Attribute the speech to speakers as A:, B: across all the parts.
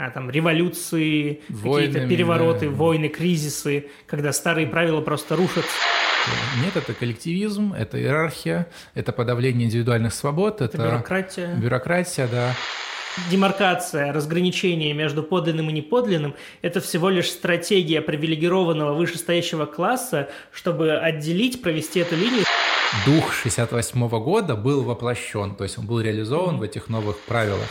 A: а, там, революции, какие-то перевороты, да. войны, кризисы, когда старые правила просто рушатся.
B: Нет, это коллективизм, это иерархия, это подавление индивидуальных свобод, это,
A: это бюрократия.
B: Бюрократия, да
A: демаркация, разграничение между подлинным и неподлинным – это всего лишь стратегия привилегированного вышестоящего класса, чтобы отделить, провести эту линию.
B: Дух 68 года был воплощен, то есть он был реализован mm-hmm. в этих новых правилах.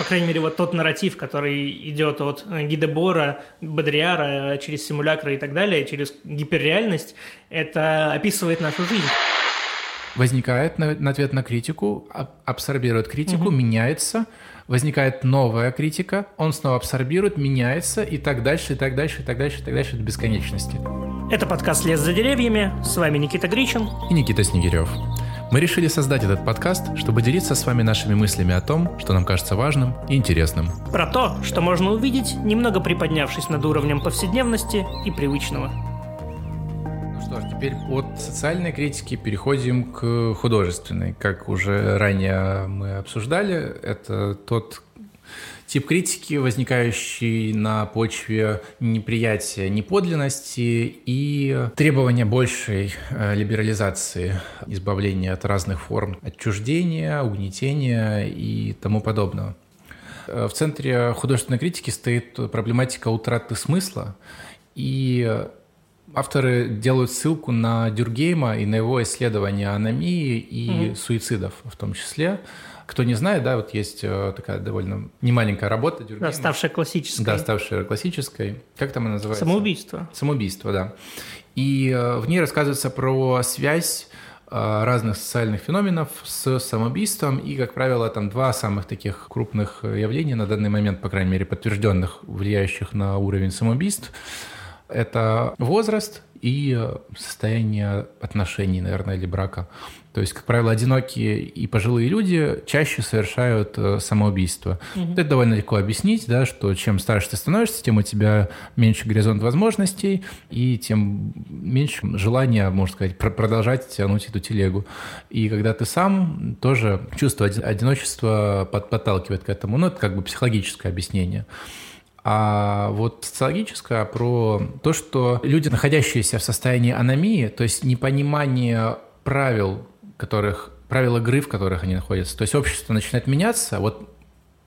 A: По крайней мере, вот тот нарратив, который идет от Гидебора, Бодриара через симулякры и так далее, через гиперреальность, это описывает нашу жизнь
B: возникает на, на ответ на критику, абсорбирует критику, угу. меняется, возникает новая критика, он снова абсорбирует, меняется и так дальше, и так дальше, и так дальше, и так дальше до бесконечности.
A: Это подкаст «Лес за деревьями». С вами Никита Гричин
B: и Никита Снегирев. Мы решили создать этот подкаст, чтобы делиться с вами нашими мыслями о том, что нам кажется важным и интересным.
A: Про то, что можно увидеть, немного приподнявшись над уровнем повседневности и привычного.
B: Ну что ж, теперь от социальной критики переходим к художественной. Как уже ранее мы обсуждали, это тот тип критики, возникающий на почве неприятия неподлинности и требования большей э, либерализации, избавления от разных форм отчуждения, угнетения и тому подобного. Э, в центре художественной критики стоит проблематика утраты смысла, и авторы делают ссылку на Дюргейма и на его исследования аномии и mm-hmm. суицидов в том числе. Кто не знает, да, вот есть э, такая довольно немаленькая работа Дюргейма.
A: Да, ставшая классической.
B: Да, ставшая классической. Как там она называется?
A: Самоубийство.
B: Самоубийство, да. И э, в ней рассказывается про связь э, разных социальных феноменов с самоубийством. И, как правило, там два самых таких крупных явления на данный момент, по крайней мере, подтвержденных, влияющих на уровень самоубийств. Это возраст и состояние отношений, наверное, или брака. То есть, как правило, одинокие и пожилые люди чаще совершают э, самоубийство. Угу. Это довольно легко объяснить, да, что чем старше ты становишься, тем у тебя меньше горизонт возможностей и тем меньше желания, можно сказать, продолжать тянуть эту телегу. И когда ты сам, тоже чувство одиночества подталкивает к этому. Ну, это как бы психологическое объяснение. А вот социологическое про то, что люди, находящиеся в состоянии аномии, то есть непонимание правил которых, правила игры, в которых они находятся. То есть общество начинает меняться. Вот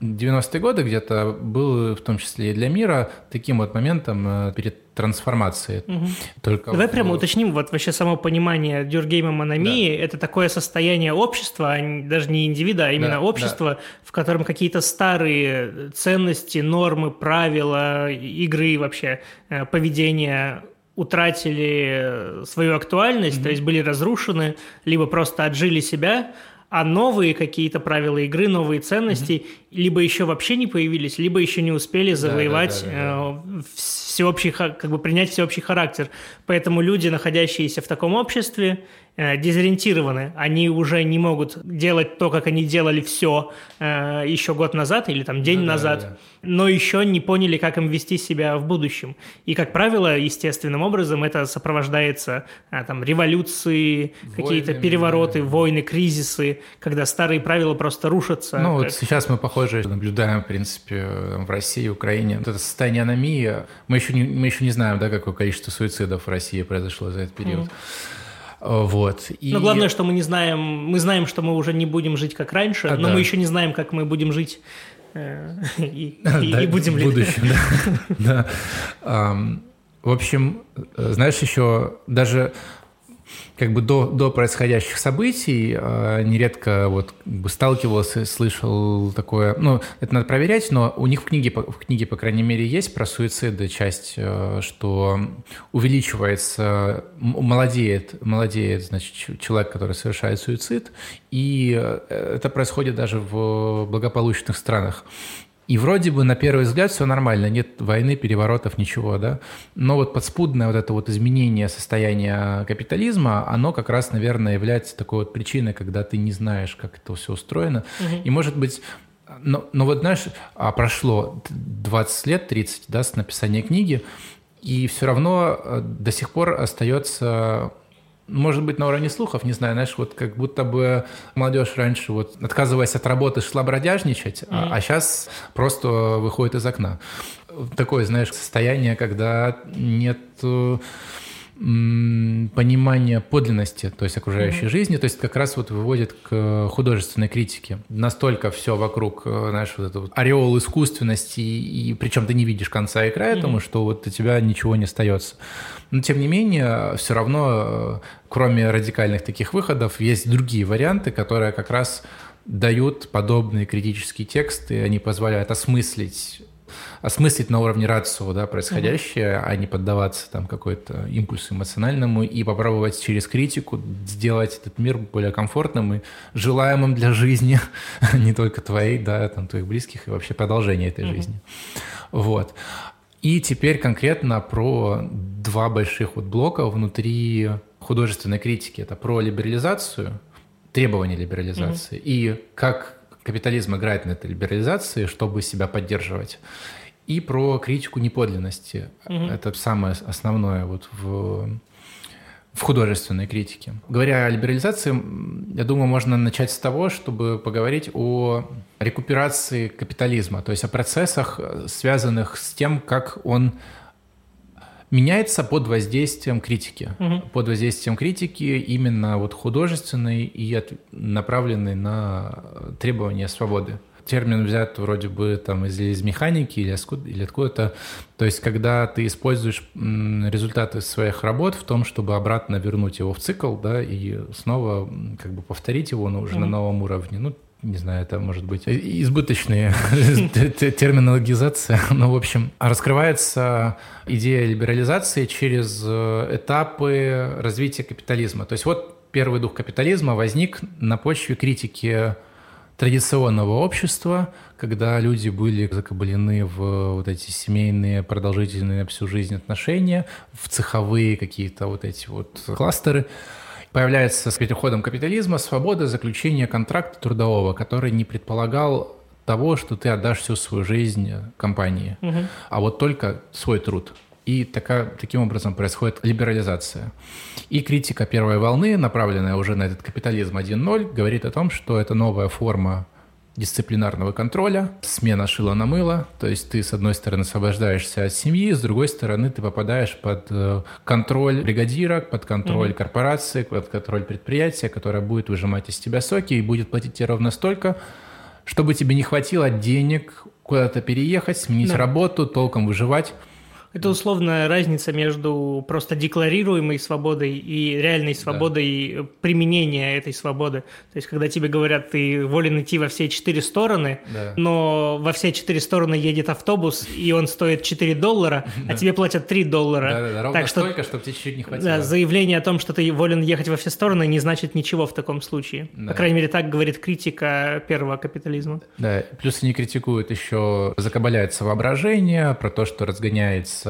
B: 90-е годы где-то был, в том числе и для мира, таким вот моментом э, перед трансформацией. Угу.
A: Только Давай в... прямо уточним, вот вообще само понимание дюргейма мономии да. – это такое состояние общества, а даже не индивида, а именно да, общества, да. в котором какие-то старые ценности, нормы, правила, игры вообще, э, поведение утратили свою актуальность, mm-hmm. то есть были разрушены, либо просто отжили себя, а новые какие-то правила игры, новые ценности, mm-hmm. либо еще вообще не появились, либо еще не успели завоевать да, да, да, да, да. Э, всеобщий, как бы принять всеобщий характер. Поэтому люди, находящиеся в таком обществе, Э, дезориентированы, они уже не могут делать то, как они делали все э, еще год назад или там день ну, назад, да, да. но еще не поняли, как им вести себя в будущем. И, как правило, естественным образом это сопровождается э, там революции, какие-то перевороты, да. войны, кризисы, когда старые правила просто рушатся.
B: Ну, как... вот сейчас мы, похоже, наблюдаем, в принципе, в России, Украине. Вот это состояние аномии, мы еще не, мы еще не знаем, да, какое количество суицидов в России произошло за этот период. Mm. Вот.
A: И... Но главное, что мы не знаем, мы знаем, что мы уже не будем жить как раньше, а, но да. мы еще не знаем, как мы будем жить э, и, будем ли.
B: В будущем, да. В общем, э, знаешь, еще даже как бы до, до происходящих событий э, нередко вот как бы сталкивался, слышал такое, ну, это надо проверять, но у них в книге, в книге, по крайней мере, есть про суициды часть, э, что увеличивается, молодеет, молодеет, значит, человек, который совершает суицид, и э, это происходит даже в благополучных странах. И вроде бы на первый взгляд все нормально, нет войны, переворотов, ничего, да. Но вот подспудное вот это вот изменение состояния капитализма, оно как раз, наверное, является такой вот причиной, когда ты не знаешь, как это все устроено. Угу. И может быть, но, но вот знаешь, а прошло 20 лет, 30, да, с написания книги, и все равно э, до сих пор остается может быть, на уровне слухов, не знаю, знаешь, вот как будто бы молодежь раньше, вот отказываясь от работы, шла бродяжничать, mm-hmm. а, а сейчас просто выходит из окна. Такое, знаешь, состояние, когда нет понимание подлинности, то есть окружающей mm-hmm. жизни, то есть как раз вот выводит к художественной критике. Настолько все вокруг, э, знаешь, вот это вот ореол искусственности, и, и причем ты не видишь конца и края mm-hmm. этому, что вот у тебя ничего не остается. Но тем не менее, все равно, э, кроме радикальных таких выходов, есть другие варианты, которые как раз дают подобные критические тексты, они позволяют осмыслить осмыслить на уровне рацио да, происходящее, mm-hmm. а не поддаваться там какой-то импульсу эмоциональному и попробовать через критику сделать этот мир более комфортным и желаемым для жизни, не только твоей, да, там, твоих близких и вообще продолжение этой mm-hmm. жизни. Вот. И теперь конкретно про два больших вот блока внутри художественной критики. Это про либерализацию, требования либерализации mm-hmm. и как капитализм играет на этой либерализации, чтобы себя поддерживать. И про критику неподлинности. Угу. Это самое основное вот в, в художественной критике. Говоря о либерализации, я думаю, можно начать с того, чтобы поговорить о рекуперации капитализма, то есть о процессах, связанных с тем, как он меняется под воздействием критики. Угу. Под воздействием критики именно вот художественной и от, направленной на требования свободы. Термин взят вроде бы там из, из механики или, или откуда-то. То есть, когда ты используешь результаты своих работ в том, чтобы обратно вернуть его в цикл, да, и снова как бы повторить его, но уже mm-hmm. на новом уровне. Ну, не знаю, это может быть избыточная терминологизация, но, в общем, раскрывается идея либерализации через э, этапы развития капитализма. То есть вот первый дух капитализма возник на почве критики традиционного общества, когда люди были закабалены в вот эти семейные, продолжительные всю жизнь отношения, в цеховые какие-то вот эти вот кластеры появляется с переходом капитализма свобода заключения контракта трудового, который не предполагал того, что ты отдашь всю свою жизнь компании, угу. а вот только свой труд. И такая, таким образом происходит либерализация. И критика первой волны, направленная уже на этот капитализм 1.0, говорит о том, что это новая форма дисциплинарного контроля, смена шила на мыло, то есть ты, с одной стороны, освобождаешься от семьи, с другой стороны, ты попадаешь под э, контроль бригадира, под контроль mm-hmm. корпорации, под контроль предприятия, которое будет выжимать из тебя соки и будет платить тебе ровно столько, чтобы тебе не хватило денег куда-то переехать, сменить да. работу, толком выживать.
A: Это условная разница между просто декларируемой свободой и реальной свободой да. применения этой свободы. То есть, когда тебе говорят, ты волен идти во все четыре стороны, да. но во все четыре стороны едет автобус, и он стоит 4 доллара, да. а тебе платят 3 доллара.
B: Да, да, да ровно так что, столько, чтобы тебе чуть-чуть не хватило. Да,
A: заявление о том, что ты волен ехать во все стороны, не значит ничего в таком случае. Да. По крайней мере, так говорит критика первого капитализма.
B: Да, плюс они критикуют еще, закабаляется воображение, про то, что разгоняется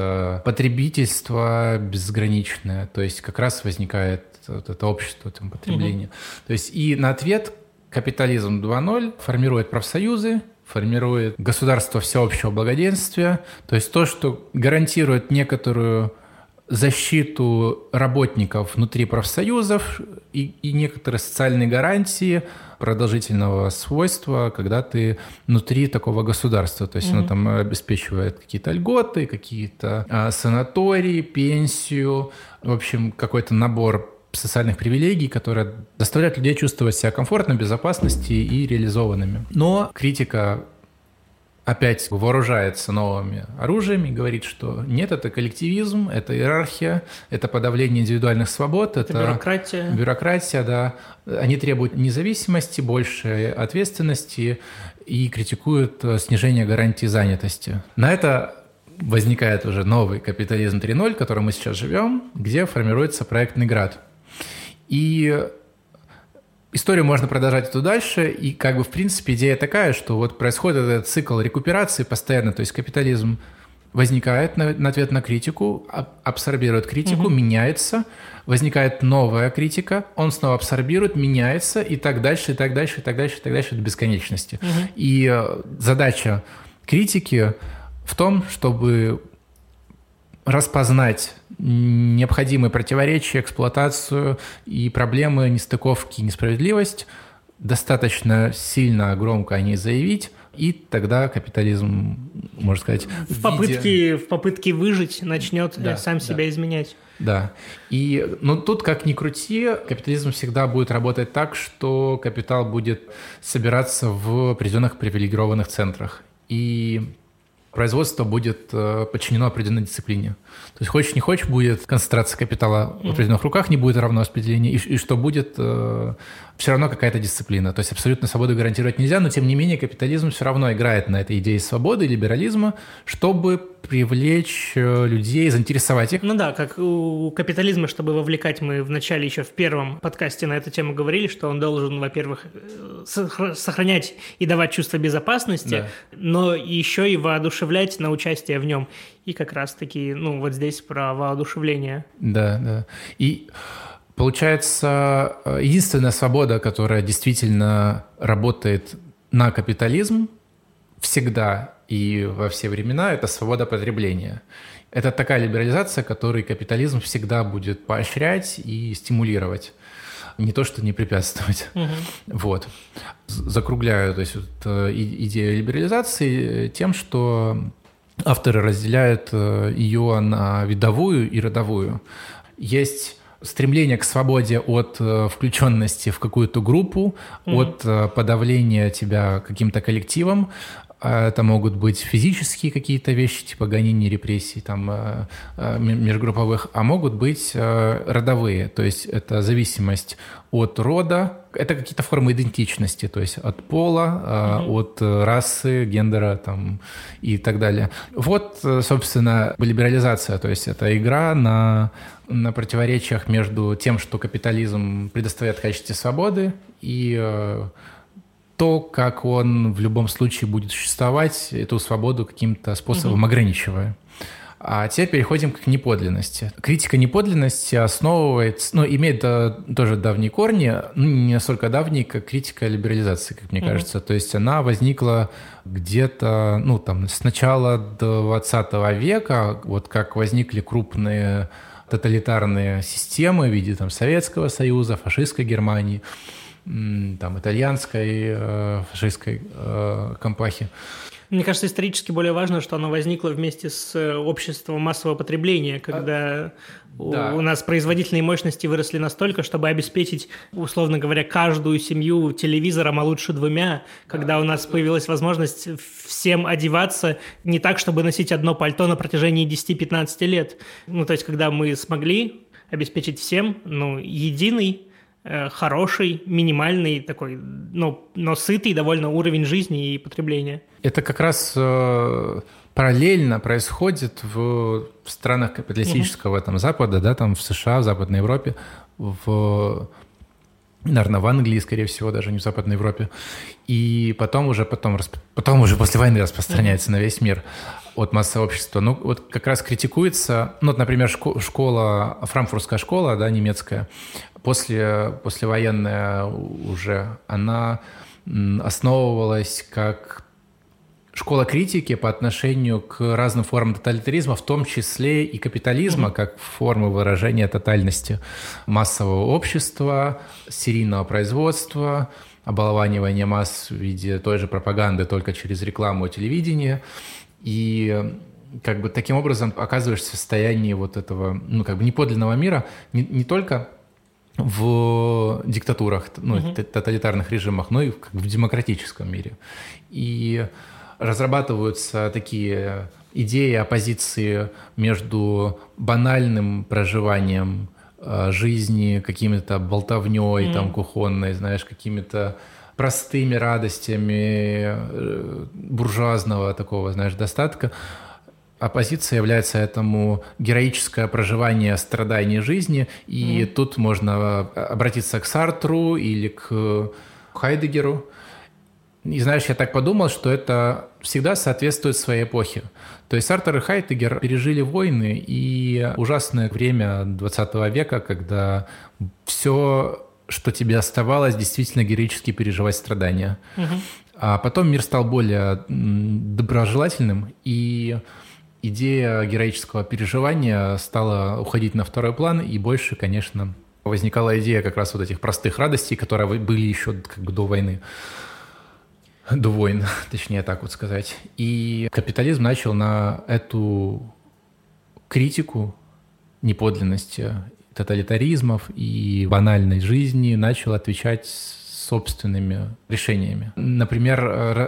B: потребительство безграничное, то есть как раз возникает вот это общество там, потребления. Угу. То есть и на ответ капитализм 2.0 формирует профсоюзы, формирует государство всеобщего благоденствия, то есть то, что гарантирует некоторую защиту работников внутри профсоюзов и, и некоторые социальные гарантии продолжительного свойства, когда ты внутри такого государства. То есть mm-hmm. оно там обеспечивает какие-то льготы, какие-то а, санатории, пенсию, в общем, какой-то набор социальных привилегий, которые заставляют людей чувствовать себя комфортно, безопасности и реализованными. Но критика опять вооружается новыми оружиями, говорит, что нет, это коллективизм, это иерархия, это подавление индивидуальных свобод, это,
A: это бюрократия.
B: Бюрократия, да. Они требуют независимости, большей ответственности и критикуют э, снижение гарантии занятости. На это возникает уже новый капитализм 3.0, в котором мы сейчас живем, где формируется проектный град. И историю можно продолжать эту дальше, и как бы в принципе идея такая, что вот происходит этот цикл рекуперации постоянно, то есть капитализм возникает на, на ответ на критику, абсорбирует критику, угу. меняется, возникает новая критика, он снова абсорбирует, меняется и так дальше, и так дальше, и так дальше, и так дальше до бесконечности. Угу. И э, задача критики в том, чтобы распознать необходимые противоречия, эксплуатацию и проблемы, нестыковки, несправедливость, достаточно сильно, громко о ней заявить, и тогда капитализм, можно сказать,
A: в попытке, виде... в попытке выжить начнет да, сам да. себя изменять.
B: Да. И, ну, тут, как ни крути, капитализм всегда будет работать так, что капитал будет собираться в определенных привилегированных центрах. И производство будет э, подчинено определенной дисциплине. То есть хочешь не хочешь, будет концентрация капитала в определенных руках, не будет равного распределения, и, и что будет э, все равно какая-то дисциплина. То есть абсолютно свободу гарантировать нельзя, но тем не менее капитализм все равно играет на этой идее свободы, либерализма, чтобы привлечь э, людей, заинтересовать их.
A: Ну да, как у капитализма, чтобы вовлекать, мы в начале еще в первом подкасте на эту тему говорили, что он должен, во-первых, э, сохранять и давать чувство безопасности, да. но еще и воодушевлять на участие в нем. И как раз-таки, ну вот здесь про воодушевление.
B: Да, да. И Получается, э, единственная свобода, которая действительно работает на капитализм всегда и во все времена, это свобода потребления. Это такая либерализация, которую капитализм всегда будет поощрять и стимулировать. Не то, что не препятствовать. Угу. Вот. Закругляю то есть, вот, э, идею либерализации тем, что авторы разделяют э, ее на видовую и родовую. Есть стремление к свободе от э, включенности в какую-то группу, mm-hmm. от э, подавления тебя каким-то коллективом. А это могут быть физические какие-то вещи, типа гонения, репрессий там, э, межгрупповых, а могут быть родовые, то есть это зависимость от рода, это какие-то формы идентичности, то есть от пола, mm-hmm. от расы, гендера там, и так далее. Вот, собственно, либерализация, то есть это игра на на противоречиях между тем, что капитализм предоставляет в качестве свободы, и э, то, как он в любом случае будет существовать, эту свободу каким-то способом угу. ограничивая. А теперь переходим к неподлинности. Критика неподлинности основывается, ну, имеет да, тоже давние корни, ну, не настолько давние, как критика либерализации, как мне mm кажется. То есть она возникла где-то, ну, там, с начала 20 века, вот как возникли крупные тоталитарные системы в виде там, Советского Союза, фашистской Германии, там, итальянской э, фашистской э, компахи.
A: Мне кажется, исторически более важно, что оно возникло вместе с э, обществом массового потребления, когда да. у нас производительные мощности выросли настолько, чтобы обеспечить, условно говоря, каждую семью телевизором, а лучше двумя, когда у нас появилась возможность всем одеваться не так, чтобы носить одно пальто на протяжении 10-15 лет. Ну, то есть, когда мы смогли обеспечить всем, ну, единый хороший, минимальный такой, но, но сытый довольно уровень жизни и потребления.
B: Это как раз э, параллельно происходит в странах капиталистического угу. там, Запада, да, там в США, в Западной Европе, в наверное, в Англии, скорее всего, даже не в Западной Европе. И потом уже, потом, потом уже после войны распространяется на весь мир от массового общества. Ну, вот как раз критикуется, ну, вот, например, школа, франкфуртская школа, да, немецкая, после, послевоенная уже, она основывалась как школа критики по отношению к разным формам тоталитаризма, в том числе и капитализма, mm-hmm. как формы выражения тотальности массового общества, серийного производства, оболванивания масс в виде той же пропаганды только через рекламу и телевидение. И как бы таким образом оказываешься в состоянии вот этого, ну, как бы неподлинного мира, не, не только в диктатурах, ну, угу. тоталитарных режимах, но и в демократическом мире. И разрабатываются такие идеи оппозиции между банальным проживанием э, жизни, какими-то болтовней mm. там кухонной, знаешь, какими-то простыми радостями э, буржуазного такого, знаешь, достатка. Оппозиция является этому героическое проживание страданий жизни, и mm. тут можно обратиться к Сартру или к Хайдегеру, и знаешь, я так подумал, что это всегда соответствует своей эпохе. То есть Артер и Хайтегер пережили войны и ужасное время 20 века, когда все, что тебе оставалось, действительно героически переживать страдания. Угу. А потом мир стал более доброжелательным, и идея героического переживания стала уходить на второй план, и больше, конечно, возникала идея как раз вот этих простых радостей, которые были еще как бы до войны. До войн, точнее так вот сказать. И капитализм начал на эту критику неподлинности тоталитаризмов и банальной жизни начал отвечать собственными решениями. Например,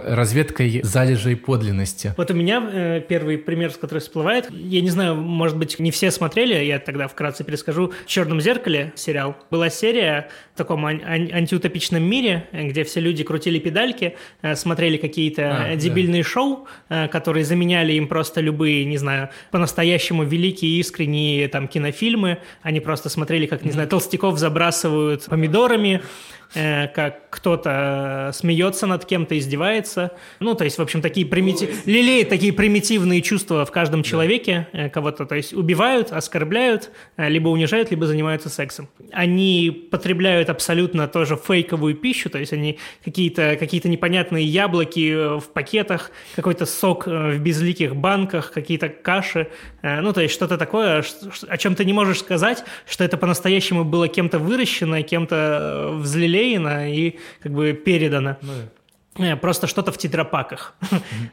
B: разведкой залежей подлинности.
A: Вот у меня э, первый пример, с которым всплывает. Я не знаю, может быть, не все смотрели, я тогда вкратце перескажу. В «Черном зеркале» сериал. Была серия в таком ан- антиутопичном мире, где все люди крутили педальки, э, смотрели какие-то а, дебильные да. шоу, э, которые заменяли им просто любые, не знаю, по-настоящему великие, искренние там кинофильмы. Они просто смотрели, как, не знаю, толстяков забрасывают помидорами. Э, как кто-то смеется над кем-то, издевается. Ну, то есть, в общем, такие примитив... лелеет такие примитивные чувства в каждом человеке, э, кого-то, то есть, убивают, оскорбляют, э, либо унижают, либо занимаются сексом. Они потребляют абсолютно тоже фейковую пищу, то есть, они какие-то какие непонятные яблоки в пакетах, какой-то сок в безликих банках, какие-то каши, ну, то есть, что-то такое, о чем ты не можешь сказать, что это по-настоящему было кем-то выращено, кем-то взлелеено, склеено и как бы передано. Ну, просто что-то в тетрапаках.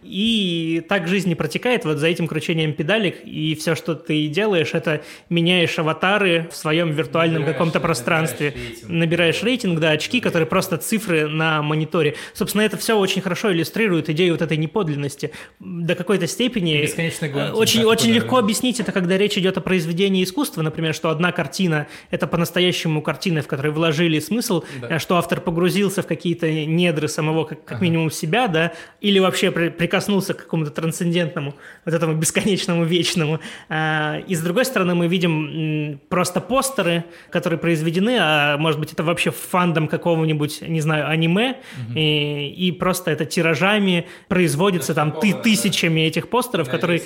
A: И так жизнь не протекает вот за этим кручением педалек, и все, что ты делаешь, это меняешь аватары в своем виртуальном набираешь, каком-то пространстве. Набираешь рейтинг. набираешь рейтинг, да, очки, которые просто цифры на мониторе. Собственно, это все очень хорошо иллюстрирует идею вот этой неподлинности. До какой-то степени...
B: Гонки,
A: очень, очень легко объяснить это, когда речь идет о произведении искусства, например, что одна картина – это по-настоящему картина, в которой вложили смысл, да. что автор погрузился в какие-то недры самого как минимум себя, да, или вообще при, прикоснулся к какому-то трансцендентному, вот этому бесконечному, вечному. А, и с другой стороны мы видим просто постеры, которые произведены, а может быть это вообще фандом какого-нибудь, не знаю, аниме, угу. и, и просто это тиражами производится там ты, тысячами этих постеров, которые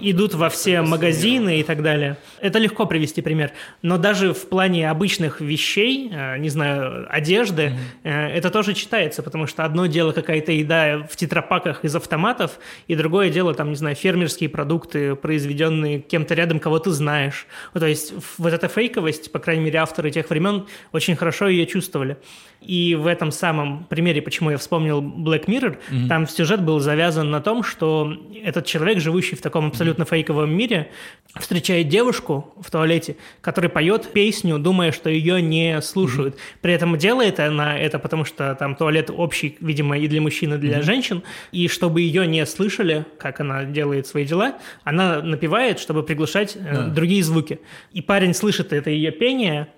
A: идут во все магазины и так далее. Это легко привести пример. Но даже в плане обычных вещей, а, не знаю, одежды, угу. это тоже читается, потому что одно дело какая-то еда в тетрапаках из автоматов, и другое дело, там, не знаю, фермерские продукты, произведенные кем-то рядом, кого ты знаешь. Ну, то есть вот эта фейковость, по крайней мере, авторы тех времен очень хорошо ее чувствовали. И в этом самом примере, почему я вспомнил Black Mirror, mm-hmm. там сюжет был завязан на том, что этот человек, живущий в таком абсолютно mm-hmm. фейковом мире, встречает девушку в туалете, которая поет песню, думая, что ее не слушают. Mm-hmm. При этом делает она это, потому что там туалет общий, видимо, и для мужчин, и для mm-hmm. женщин, и чтобы ее не слышали, как она делает свои дела, она напевает, чтобы приглушать mm-hmm. другие звуки. И парень слышит это ее пение,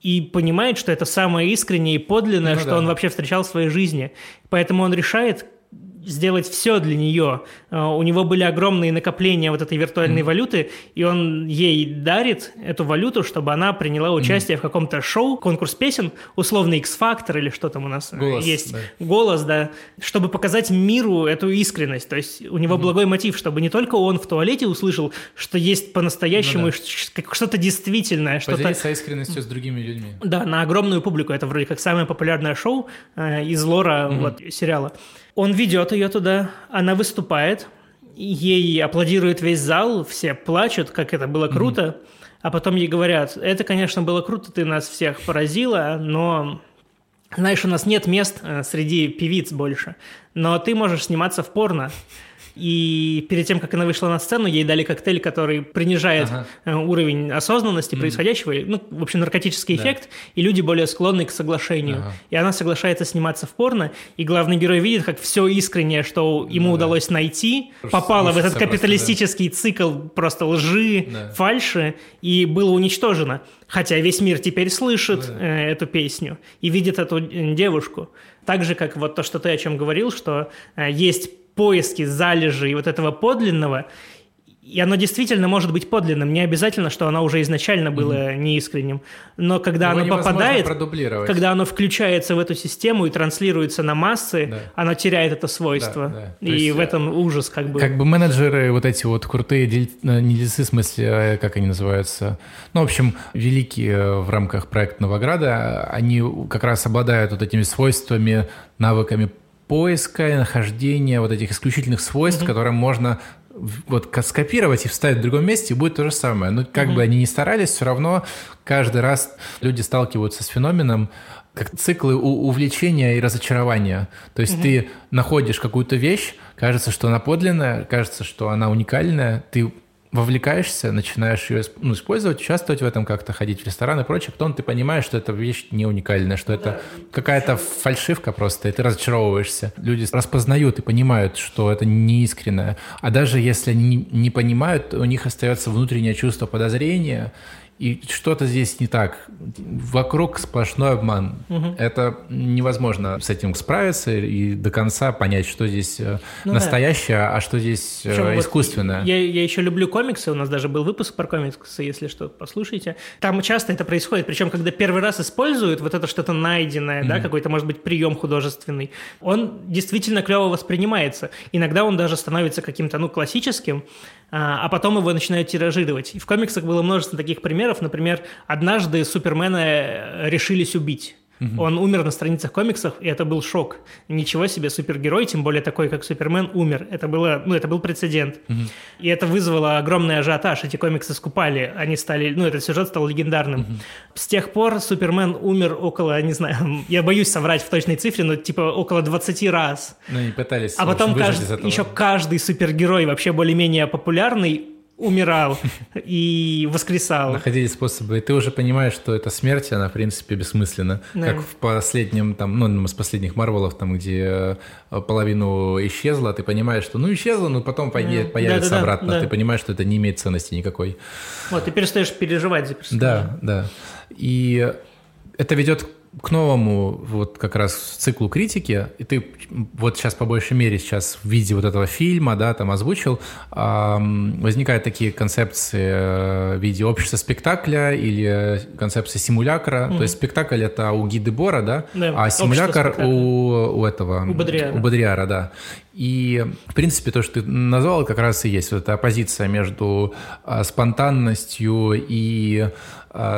A: и понимает, что это самое искреннее и подлинное, ну, что да. он вообще встречал в своей жизни. Поэтому он решает сделать все для нее. А, у него были огромные накопления вот этой виртуальной mm-hmm. валюты, и он ей дарит эту валюту, чтобы она приняла участие mm-hmm. в каком-то шоу, конкурс песен, условный X-Factor или что там у нас э, Голос, есть. Да. Голос, да. Чтобы показать миру эту искренность. То есть у него mm-hmm. благой мотив, чтобы не только он в туалете услышал, что есть по-настоящему ну, да. что-то действительное. Что-то...
B: Поделиться искренностью с другими людьми.
A: Да, на огромную публику. Это вроде как самое популярное шоу э, из лора mm-hmm. вот, сериала. Он ведет ее туда, она выступает, ей аплодирует весь зал, все плачут, как это было круто, mm-hmm. а потом ей говорят, это, конечно, было круто, ты нас всех поразила, но знаешь, у нас нет мест э, среди певиц больше, но ты можешь сниматься в порно. И перед тем, как она вышла на сцену, ей дали коктейль, который принижает ага. Э, уровень осознанности mm. происходящего, ну, в общем, наркотический да. эффект, и люди более склонны к соглашению. Ага. И она соглашается сниматься в порно, и главный герой видит, как все искреннее, что ему да, удалось да. найти, просто попало в этот капиталистический просто, да. цикл просто лжи, да. фальши, и было уничтожено. Хотя весь мир теперь слышит да. э, эту песню и видит эту э, девушку. Так же, как вот то, что ты о чем говорил, что э, есть поиски залежей вот этого подлинного, и оно действительно может быть подлинным. Не обязательно, что оно уже изначально было mm-hmm. неискренним. Но когда Его оно попадает, когда оно включается в эту систему и транслируется на массы, да. оно теряет это свойство. Да, да. И есть, в этом ужас как бы.
B: Как бы менеджеры, вот эти вот крутые дель... Э, не дельцы, в смысле, а как они называются? Ну, в общем, великие в рамках проекта Новограда, они как раз обладают вот этими свойствами, навыками поиска и нахождения вот этих исключительных свойств, mm-hmm. которые можно вот скопировать и вставить в другом месте, и будет то же самое. Но как mm-hmm. бы они ни старались, все равно каждый раз люди сталкиваются с феноменом, как циклы увлечения и разочарования. То есть угу. ты находишь какую-то вещь, кажется, что она подлинная, кажется, что она уникальная, ты вовлекаешься, начинаешь ее ну, использовать, участвовать в этом как-то, ходить в ресторан и прочее, потом ты понимаешь, что эта вещь не уникальная, что ну, это да. какая-то фальшивка просто, и ты разочаровываешься. Люди распознают и понимают, что это не искреннее. А даже если они не понимают, у них остается внутреннее чувство подозрения, и что-то здесь не так. Вокруг сплошной обман. Угу. Это невозможно с этим справиться и до конца понять, что здесь э, ну, настоящее, да. а что здесь э, Причем искусственное.
A: Вот я, я еще люблю комиксы. У нас даже был выпуск про комиксы, если что, послушайте. Там часто это происходит. Причем, когда первый раз используют вот это что-то найденное, угу. да, какой-то, может быть, прием художественный, он действительно клево воспринимается. Иногда он даже становится каким-то, ну, классическим, а, а потом его начинают тиражировать. И в комиксах было множество таких примеров. Например, однажды Супермена э, решились убить. Угу. Он умер на страницах комиксов, и это был шок. Ничего себе, супергерой, тем более такой, как Супермен, умер. Это, было, ну, это был прецедент. Угу. И это вызвало огромный ажиотаж. Эти комиксы скупали, они стали, ну, этот сюжет стал легендарным. Угу. С тех пор Супермен умер около, не знаю, я боюсь соврать в точной цифре, но типа около 20 раз.
B: Ну, они пытались.
A: А потом каждый, еще каждый супергерой вообще более-менее популярный умирал и воскресал.
B: Находили способы. И ты уже понимаешь, что эта смерть, она, в принципе, бессмысленна. Да. Как в последнем, там, ну, из последних Марвелов, там, где э, половину исчезла, ты понимаешь, что, ну, исчезла, но потом да. появится да, да, обратно. Да. Ты понимаешь, что это не имеет ценности никакой.
A: Вот, ты перестаешь переживать за
B: персонажа. Да, да. И это ведет к новому вот как раз циклу критики, и ты вот сейчас по большей мере сейчас в виде вот этого фильма, да, там озвучил, эм, возникают такие концепции э, в виде общества спектакля или концепции симулякра. Mm-hmm. То есть спектакль это у Ги Дебора, да, да а симулякр у, у этого...
A: У Бодриара.
B: У Бодриара, да. И, в принципе, то, что ты назвал, как раз и есть вот эта оппозиция между а, спонтанностью и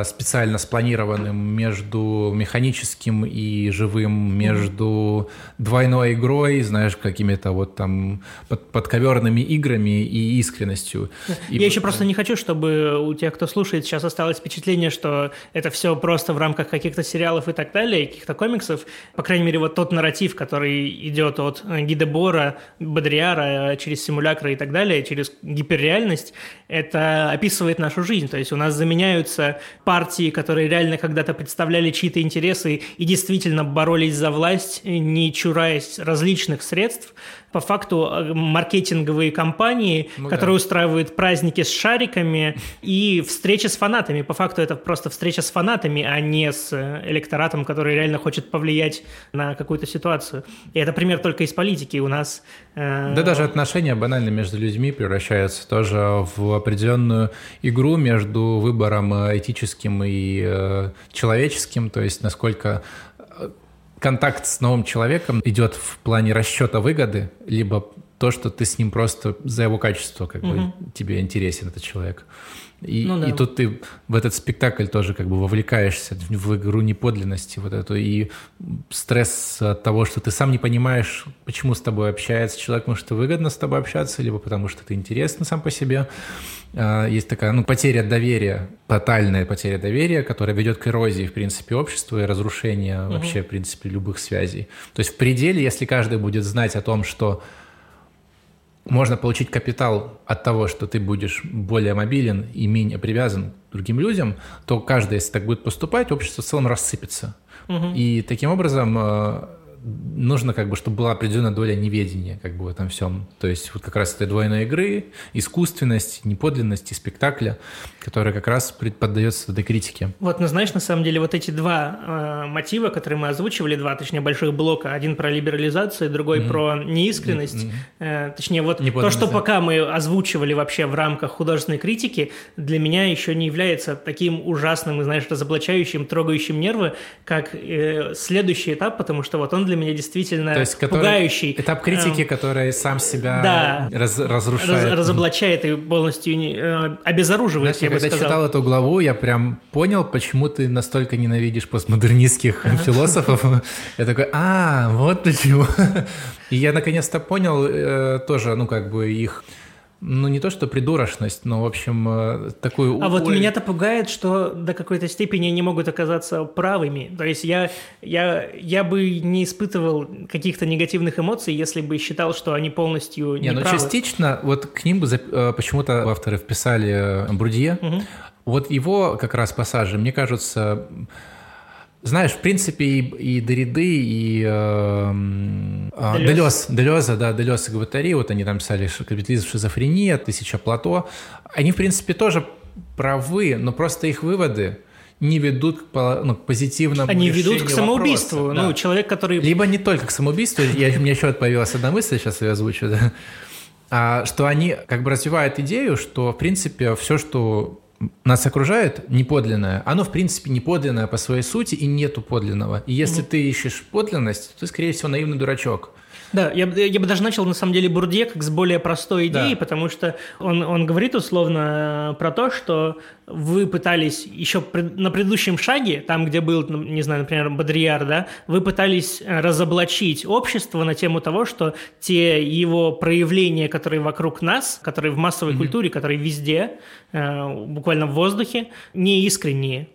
B: специально спланированным, между механическим и живым, между двойной игрой, знаешь, какими-то вот там под, подковерными играми и искренностью.
A: И... Я еще просто не хочу, чтобы у тех, кто слушает, сейчас осталось впечатление, что это все просто в рамках каких-то сериалов и так далее, каких-то комиксов. По крайней мере, вот тот нарратив, который идет от Гидебора Бодриара, через симулякры и так далее, через гиперреальность, это описывает нашу жизнь. То есть у нас заменяются партии, которые реально когда-то представляли чьи-то интересы и действительно боролись за власть, не чураясь различных средств, по факту э, маркетинговые компании, ну, которые да. устраивают праздники с шариками и встречи с фанатами. По факту это просто встреча с фанатами, а не с э, электоратом, который реально хочет повлиять на какую-то ситуацию. И это пример только из политики. У нас...
B: Э... Да даже отношения банально между людьми превращаются тоже в определенную игру между выбором э, этическим и э, человеческим, то есть насколько контакт с новым человеком идет в плане расчета выгоды, либо то, что ты с ним просто за его качество как угу. бы тебе интересен этот человек. И, ну, да. и тут ты в этот спектакль тоже как бы вовлекаешься в игру неподлинности вот эту, и стресс от того, что ты сам не понимаешь, почему с тобой общается человек, может, это выгодно с тобой общаться, либо потому что ты интересный сам по себе. А, есть такая, ну, потеря доверия, тотальная потеря доверия, которая ведет к эрозии, в принципе, общества и разрушению угу. вообще, в принципе, любых связей. То есть в пределе, если каждый будет знать о том, что можно получить капитал от того, что ты будешь более мобилен и менее привязан к другим людям, то каждый, если так будет поступать, общество в целом рассыпется. Угу. И таким образом э, нужно как бы, чтобы была определенная доля неведения как бы в этом всем. То есть вот как раз этой двойной игры, искусственность, неподлинность и спектакля, которая как раз поддается этой критике.
A: Вот, ну знаешь, на самом деле вот эти два э, мотива, которые мы озвучивали, два, точнее, больших блока, один про либерализацию, другой mm-hmm. про неискренность, mm-hmm. э, точнее, вот то, что да. пока мы озвучивали вообще в рамках художественной критики, для меня еще не является таким ужасным и, знаешь, разоблачающим, трогающим нервы, как э, следующий этап, потому что вот он для меня действительно То есть, который, пугающий.
B: Этап критики, эм, который сам себя да, раз, разрушает.
A: Раз, разоблачает и полностью э, обезоруживает,
B: Знаешь, я когда сказал. читал эту главу, я прям понял, почему ты настолько ненавидишь постмодернистских философов. Я такой, а, вот почему. И я наконец-то понял э, тоже, ну, как бы их ну, не то что придурочность, но, в общем, э, такую...
A: А вот меня-то пугает, что до какой-то степени они могут оказаться правыми. То есть я, я, я бы не испытывал каких-то негативных эмоций, если бы считал, что они полностью не, не ну,
B: частично, вот к ним бы э, почему-то авторы вписали э, Брудье. Угу. Вот его как раз пассажи, мне кажется, знаешь, в принципе, и, и Дориды, и э, Делез, Делеза, да, Делез и Гватари, вот они там писали «Капитализм, шизофрения», «Тысяча плато», они, в принципе, тоже правы, но просто их выводы не ведут к, ну, к позитивному
A: Они ведут к самоубийству. Вопроса. Ну, да. человек, который...
B: Либо не только к самоубийству, я, у меня еще появилась одна мысль, сейчас я озвучу, да, а, что они как бы развивают идею, что, в принципе, все, что нас окружает неподлинное, оно, в принципе, неподлинное по своей сути и нету подлинного. И если mm ты ищешь подлинность, то ты, скорее всего, наивный дурачок.
A: Да, я, я бы даже начал, на самом деле, Бурдье как с более простой идеи, да. потому что он, он говорит условно про то, что вы пытались еще на предыдущем шаге, там, где был, ну, не знаю, например, Бодрияр, да, вы пытались э, разоблачить общество на тему того, что те его проявления, которые вокруг нас, которые в массовой mm-hmm. культуре, которые везде, э, буквально в воздухе, не искренние.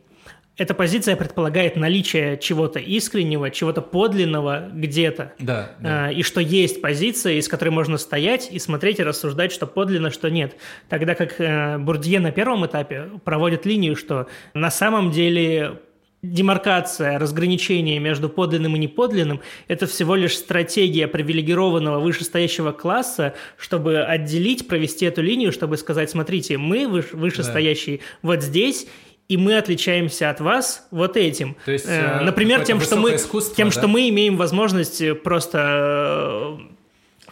A: Эта позиция предполагает наличие чего-то искреннего, чего-то подлинного где-то.
B: Да, да.
A: А, и что есть позиция, из которой можно стоять и смотреть и рассуждать, что подлинно, что нет. Тогда как э, Бурдье на первом этапе проводит линию, что на самом деле демаркация, разграничение между подлинным и неподлинным – это всего лишь стратегия привилегированного вышестоящего класса, чтобы отделить, провести эту линию, чтобы сказать, смотрите, мы вышестоящие да. вот здесь, и мы отличаемся от вас вот этим.
B: То есть, э,
A: например, тем, что мы, тем, да? что мы имеем возможность просто э,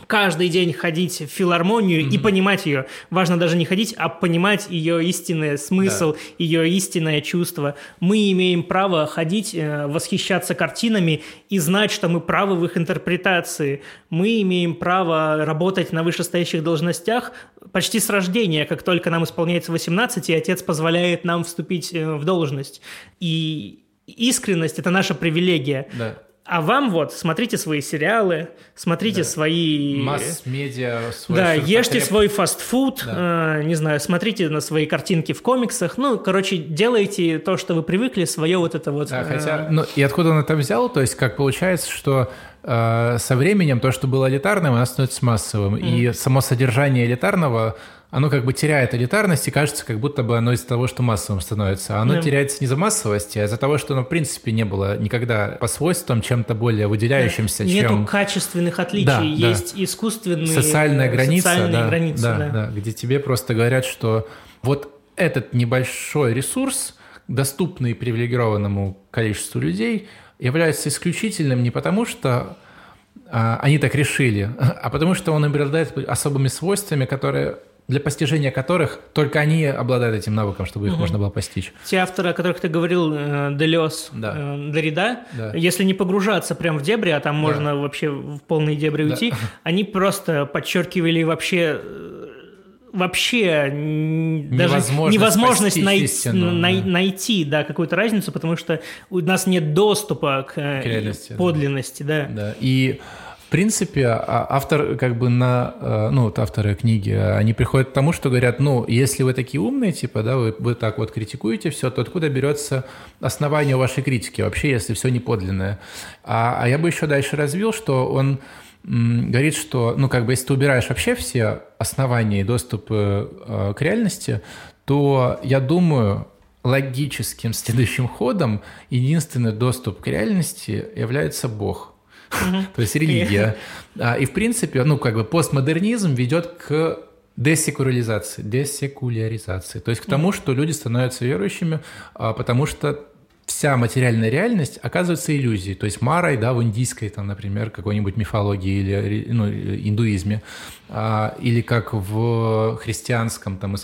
A: каждый день ходить в филармонию mm-hmm. и понимать ее. Важно даже не ходить, а понимать ее истинный смысл, да. ее истинное чувство. Мы имеем право ходить, э, восхищаться картинами и знать, что мы правы в их интерпретации. Мы имеем право работать на вышестоящих должностях почти с рождения, как только нам исполняется 18, и отец позволяет нам вступить э, в должность. И искренность – это наша привилегия.
B: Да.
A: А вам вот, смотрите свои сериалы, смотрите да. свои...
B: Масс-медиа.
A: Свой да, ешьте свой фастфуд, да. э, не знаю, смотрите на свои картинки в комиксах. Ну, короче, делайте то, что вы привыкли, свое вот это вот...
B: Да, э... хотя... Ну, и откуда он это взял? То есть, как получается, что э, со временем то, что было элитарным, оно становится массовым. Mm. И само содержание элитарного оно как бы теряет элитарность, и кажется, как будто бы оно из-за того, что массовым становится. Оно да. теряется не за массовости, а из-за того, что оно, в принципе, не было никогда по свойствам чем-то более выделяющимся. Нету
A: чем... качественных отличий, да, есть да. искусственные...
B: Социальная граница,
A: социальные
B: да,
A: границы,
B: да, да. да, где тебе просто говорят, что вот этот небольшой ресурс, доступный привилегированному количеству людей, является исключительным не потому, что а, они так решили, а потому что он обладает особыми свойствами, которые для постижения которых только они обладают этим навыком, чтобы их угу. можно было постичь.
A: Те авторы, о которых ты говорил, э, Делес, да. э, Дорида, да. если не погружаться прям в дебри, а там да. можно вообще в полные дебри да. уйти, они просто подчеркивали вообще э, вообще даже невозможность най- най- да. найти да, какую-то разницу, потому что у нас нет доступа к, к реальности, подлинности. Да.
B: Да. Да. И принципе, а, автор, как бы на, э, ну, вот авторы книги, они приходят к тому, что говорят, ну, если вы такие умные, типа, да, вы, вы так вот критикуете все, то откуда берется основание вашей критики вообще, если все не подлинное? А, а я бы еще дальше развил, что он говорит, что, ну, как бы, если ты убираешь вообще все основания и доступ э, к реальности, то, я думаю, логическим следующим ходом единственный доступ к реальности является Бог – то есть религия. А, и в принципе, ну как бы постмодернизм ведет к десекуляризации, десекуляризации, то есть к тому, что люди становятся верующими, а, потому что вся материальная реальность оказывается иллюзией. То есть Марой, да, в индийской, там, например, какой-нибудь мифологии или ну, индуизме, а, или как в христианском, там,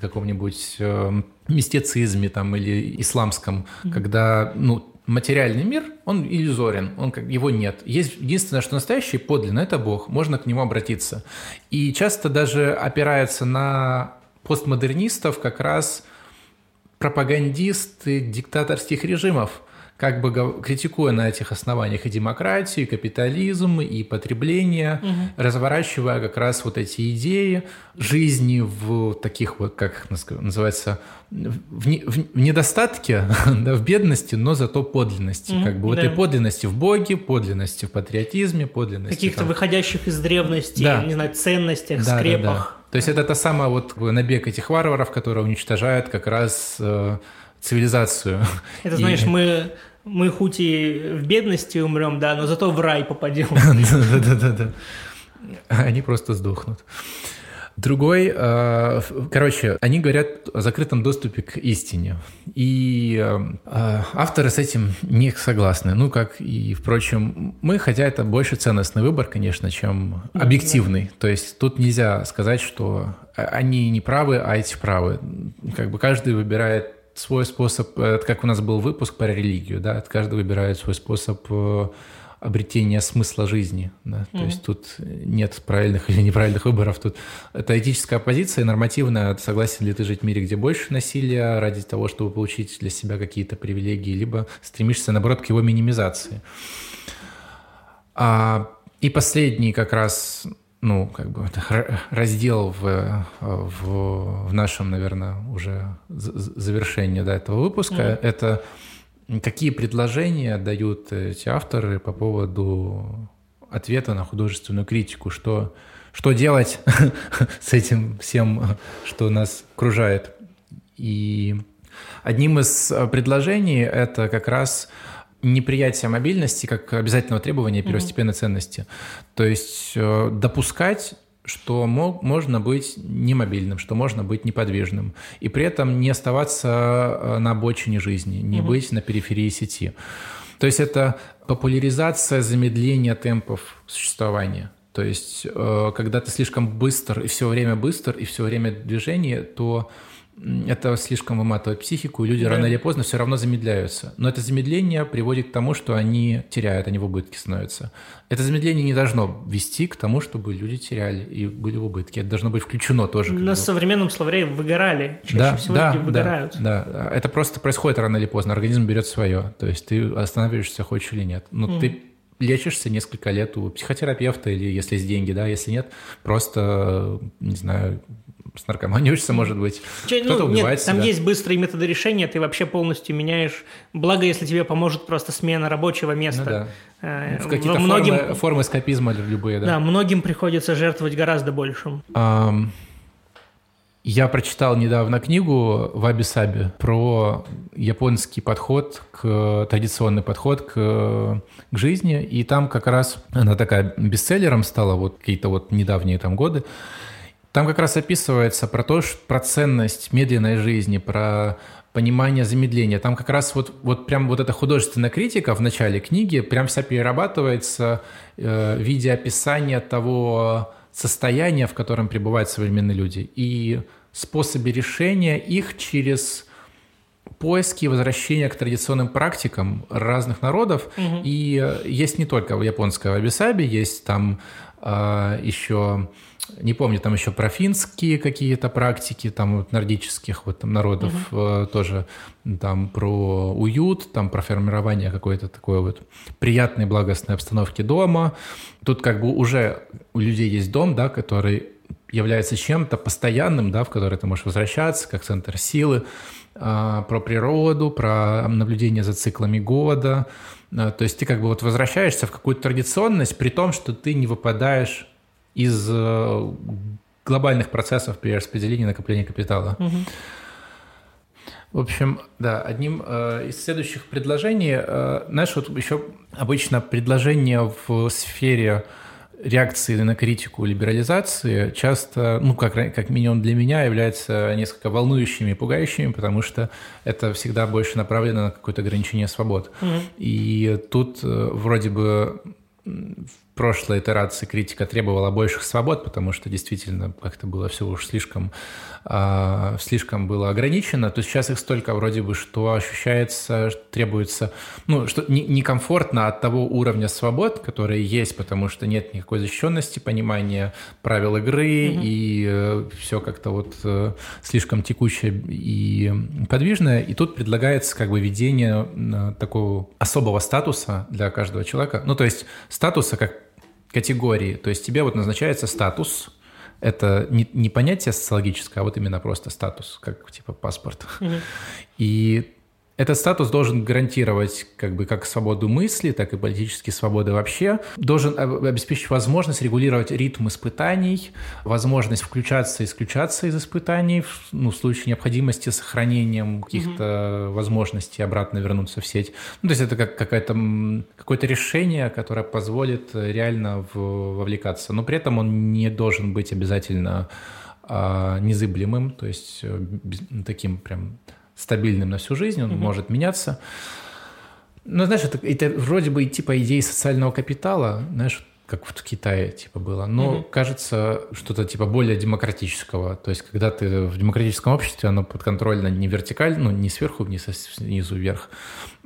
B: каком-нибудь э, мистицизме, там, или исламском, mm-hmm. когда, ну, материальный мир, он иллюзорен, он как, его нет. Есть единственное, что настоящий подлинно, это Бог, можно к нему обратиться. И часто даже опирается на постмодернистов как раз пропагандисты диктаторских режимов, как бы критикуя на этих основаниях и демократию, и капитализм, и потребление, угу. разворачивая как раз вот эти идеи жизни в таких вот, как называется, в, не, в недостатке, да, в бедности, но зато подлинности. Mm, как бы да. вот и подлинности в Боге, подлинности в патриотизме, подлинности...
A: Каких-то выходящих из древности, да. не знаю, ценностях, да, скрепах. Да, да.
B: То есть это та самая вот набег этих варваров, которые уничтожают как раз э, цивилизацию.
A: Это, знаешь, и... мы мы хоть и в бедности умрем, да, но зато в рай попадем.
B: Да-да-да. Они просто сдохнут. Другой, э, короче, они говорят о закрытом доступе к истине. И э, авторы с этим не согласны. Ну, как и, впрочем, мы, хотя это больше ценностный выбор, конечно, чем объективный. То есть тут нельзя сказать, что они не правы, а эти правы. Как бы каждый выбирает свой способ, это как у нас был выпуск про религию, да, каждый выбирает свой способ э, обретения смысла жизни. Да? Mm-hmm. То есть тут нет правильных или неправильных выборов. Тут это этическая позиция, нормативная. Согласен ли ты жить в мире, где больше насилия ради того, чтобы получить для себя какие-то привилегии, либо стремишься, наоборот, к его минимизации. А, и последний как раз ну, как бы раздел в, в, в нашем, наверное, уже завершении да, этого выпуска, mm-hmm. это Какие предложения дают эти авторы по поводу ответа на художественную критику? Что, что делать с этим всем, что нас окружает? И одним из предложений это как раз неприятие мобильности как обязательного требования первостепенной mm-hmm. ценности. То есть э, допускать что мог, можно быть немобильным, что можно быть неподвижным, и при этом не оставаться э, на обочине жизни, не угу. быть на периферии сети. То есть это популяризация замедления темпов существования. То есть, э, когда ты слишком быстр и все время быстр, и все время движение, то это слишком выматывает психику, и люди да. рано или поздно все равно замедляются. Но это замедление приводит к тому, что они теряют, они в убытке становятся. Это замедление не должно вести к тому, чтобы люди теряли и были в убытке. Это должно быть включено тоже.
A: На современном словаре выгорали. Чаще
B: да,
A: всего
B: да,
A: люди выгорают.
B: Да, да, это просто происходит рано или поздно. Организм берет свое. То есть ты останавливаешься, хочешь или нет. Но mm. ты лечишься несколько лет у психотерапевта или если есть деньги, да, если нет, просто, не знаю, с наркоманией учится, может быть. Че, Кто-то ну, убивает нет,
A: себя. Там есть быстрые методы решения, ты вообще полностью меняешь. Благо, если тебе поможет просто смена рабочего места. Ну, да.
B: Э, в какие-то многим... формы, формы эскапизма любые, да.
A: Да, многим приходится жертвовать гораздо большим.
B: Um... Я прочитал недавно книгу в Абисабе про японский подход, к, традиционный подход к, к жизни, и там как раз она такая бестселлером стала вот какие-то вот недавние там годы. Там как раз описывается про то, что, про ценность медленной жизни, про понимание замедления. Там как раз вот, вот прям вот эта художественная критика в начале книги прям вся перерабатывается э, в виде описания того состояния, в котором пребывают современные люди, и способе решения их через поиски и возвращения к традиционным практикам разных народов. Угу. И э, есть не только в японском абисабе, есть там э, еще не помню, там еще про финские какие-то практики, там вот нордических вот там народов угу. тоже, там про уют, там про формирование какой-то такой вот приятной благостной обстановки дома. Тут как бы уже у людей есть дом, да, который является чем-то постоянным, да, в который ты можешь возвращаться, как центр силы, а, про природу, про наблюдение за циклами года. А, то есть ты как бы вот возвращаешься в какую-то традиционность, при том, что ты не выпадаешь из э, глобальных процессов при распределении накопления капитала. Угу. В общем, да, одним э, из следующих предложений, э, знаешь, вот еще обычно предложения в сфере реакции на критику либерализации часто, ну, как, как минимум для меня, являются несколько волнующими и пугающими, потому что это всегда больше направлено на какое-то ограничение свобод. Угу. И тут э, вроде бы прошлой итерации критика требовала больших свобод, потому что действительно как-то было все уж слишком, э, слишком было ограничено, то сейчас их столько вроде бы, что ощущается, требуется, ну, что некомфортно от того уровня свобод, которые есть, потому что нет никакой защищенности, понимания правил игры, угу. и э, все как-то вот э, слишком текучее и подвижное. И тут предлагается как бы введение э, такого особого статуса для каждого человека. Ну, то есть статуса как категории. То есть тебе вот назначается статус, это не, не понятие социологическое, а вот именно просто статус, как типа паспорт. Угу. И этот статус должен гарантировать как бы как свободу мысли, так и политические свободы вообще. Должен обеспечить возможность регулировать ритм испытаний, возможность включаться и исключаться из испытаний, ну, в случае необходимости сохранением каких-то угу. возможностей обратно вернуться в сеть. Ну, то есть это как какое-то какое-то решение, которое позволит реально в, вовлекаться. Но при этом он не должен быть обязательно а, незыблемым, то есть э, таким прям стабильным на всю жизнь, он угу. может меняться. Но знаешь, это, это вроде бы идти по идее социального капитала, знаешь, как в Китае типа было. Но угу. кажется что-то типа более демократического. То есть когда ты в демократическом обществе, оно подконтрольно не вертикально, ну не сверху вниз, а снизу вверх.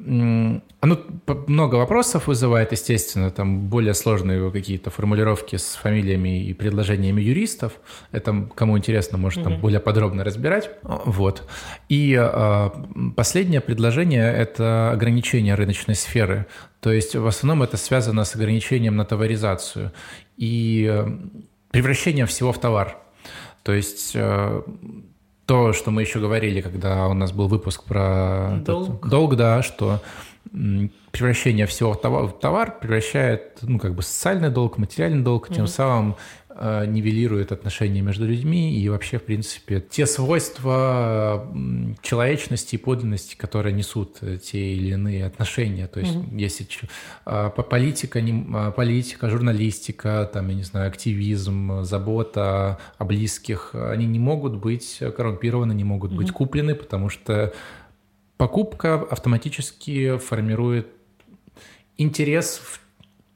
B: Оно много вопросов вызывает, естественно, там более сложные какие-то формулировки с фамилиями и предложениями юристов. Это, кому интересно, может там угу. более подробно разбирать. Вот. И э, последнее предложение – это ограничение рыночной сферы. То есть в основном это связано с ограничением на товаризацию и э, превращением всего в товар. То есть э, то, что мы еще говорили, когда у нас был выпуск про
A: долг,
B: долг да, что превращение всего в товар, в товар превращает, ну, как бы социальный долг, материальный долг, тем mm-hmm. самым нивелирует отношения между людьми и вообще, в принципе, те свойства человечности и подлинности, которые несут те или иные отношения. То есть, mm-hmm. если а, политика, не, а, политика, журналистика, там, я не знаю, активизм, забота о близких, они не могут быть коррумпированы, не могут mm-hmm. быть куплены, потому что покупка автоматически формирует интерес в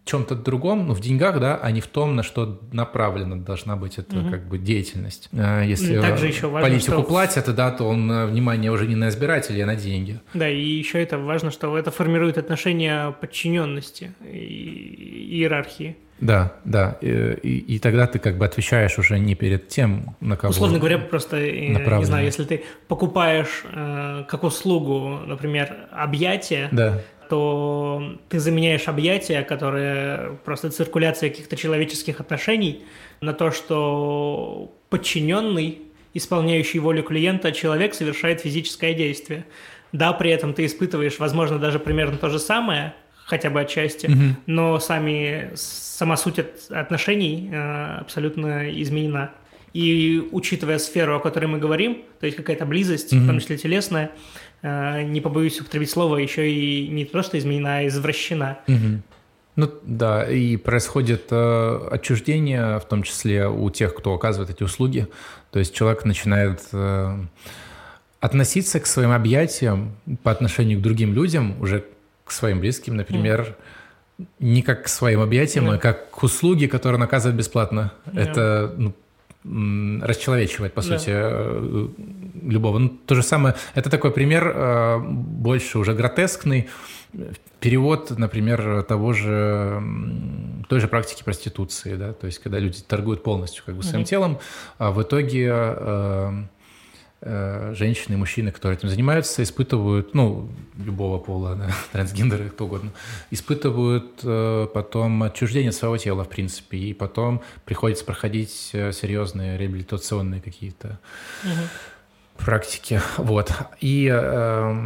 B: чем-то другом, ну, в деньгах, да, а не в том, на что направлена должна быть эта угу. как бы деятельность. А если Также еще важно, политику что... платят, да, то он э, внимание уже не на избирателей, а на деньги.
A: Да, и еще это важно, что это формирует отношение подчиненности и иерархии.
B: Да, да. И, и, и тогда ты как бы отвечаешь уже не перед тем, на кого
A: Условно говоря, просто, э, не знаю, если ты покупаешь э, как услугу, например, объятия,
B: да
A: то ты заменяешь объятия, которые просто циркуляция каких-то человеческих отношений, на то, что подчиненный, исполняющий волю клиента, человек совершает физическое действие. Да, при этом ты испытываешь, возможно, даже примерно то же самое, хотя бы отчасти, mm но сами, сама суть отношений э, абсолютно изменена. И учитывая сферу, о которой мы говорим, то есть какая-то близость, mm в том числе телесная, не побоюсь употребить слово, еще и не просто изменена, а извращена.
B: Угу. Ну да, и происходит э, отчуждение, в том числе у тех, кто оказывает эти услуги. То есть человек начинает э, относиться к своим объятиям по отношению к другим людям, уже к своим близким, например, mm. не как к своим объятиям, mm. а как к услуге, которую он оказывает бесплатно. Yeah. Это ну, расчеловечивает, по сути, yeah. Любого. Ну, то же самое, это такой пример э, больше уже гротескный, перевод, например, того же, той же практики проституции, да, то есть когда люди торгуют полностью как бы своим mm-hmm. телом, а в итоге э, Э, женщины и мужчины, которые этим занимаются, испытывают, ну, любого пола, да, трансгендеры, кто угодно, испытывают э, потом отчуждение своего тела, в принципе, и потом приходится проходить э, серьезные реабилитационные какие-то угу. Практики. Вот. И э,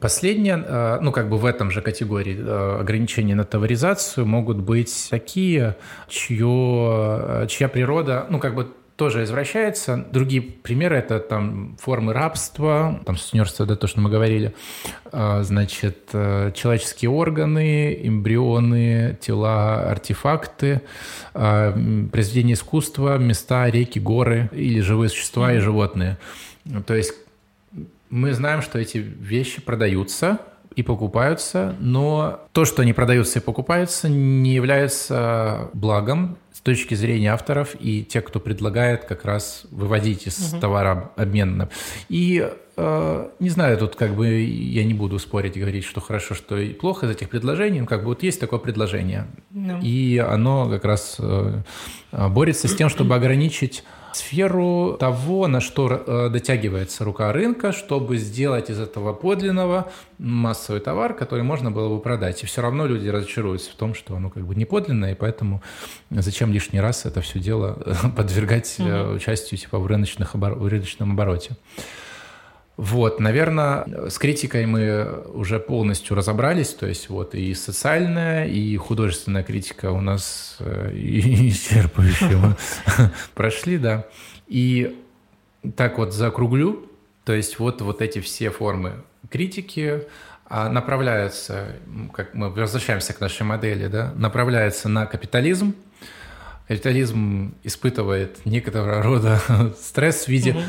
B: последнее, э, ну, как бы в этом же категории э, ограничения на товаризацию могут быть такие, чье, чья природа, ну, как бы тоже извращается. Другие примеры – это там формы рабства, там сутенерство, да, то, что мы говорили. А, значит, э, человеческие органы, эмбрионы, тела, артефакты, произведения искусства, места, реки, горы или живые существа и животные. То есть мы знаем, что эти вещи продаются – и покупаются, но то, что они продаются и покупаются, не является благом с точки зрения авторов и тех, кто предлагает как раз выводить из угу. товара обмена. И э, не знаю, тут как бы я не буду спорить и говорить, что хорошо, что и плохо из этих предложений, но как бы вот есть такое предложение. Ну. И оно как раз э, борется с тем, чтобы ограничить сферу того, на что э, дотягивается рука рынка, чтобы сделать из этого подлинного массовый товар, который можно было бы продать. И все равно люди разочаруются в том, что оно как бы не подлинное, и поэтому зачем лишний раз это все дело подвергать угу. участию типа в, рыночных обор... в рыночном обороте. Вот, наверное, с критикой мы уже полностью разобрались, то есть вот и социальная, и художественная критика у нас э, исчерпывающе прошли, да. И так вот закруглю, то есть вот, вот эти все формы критики а, направляются, как мы возвращаемся к нашей модели, да, направляются на капитализм, Капитализм испытывает некоторого рода стресс в виде угу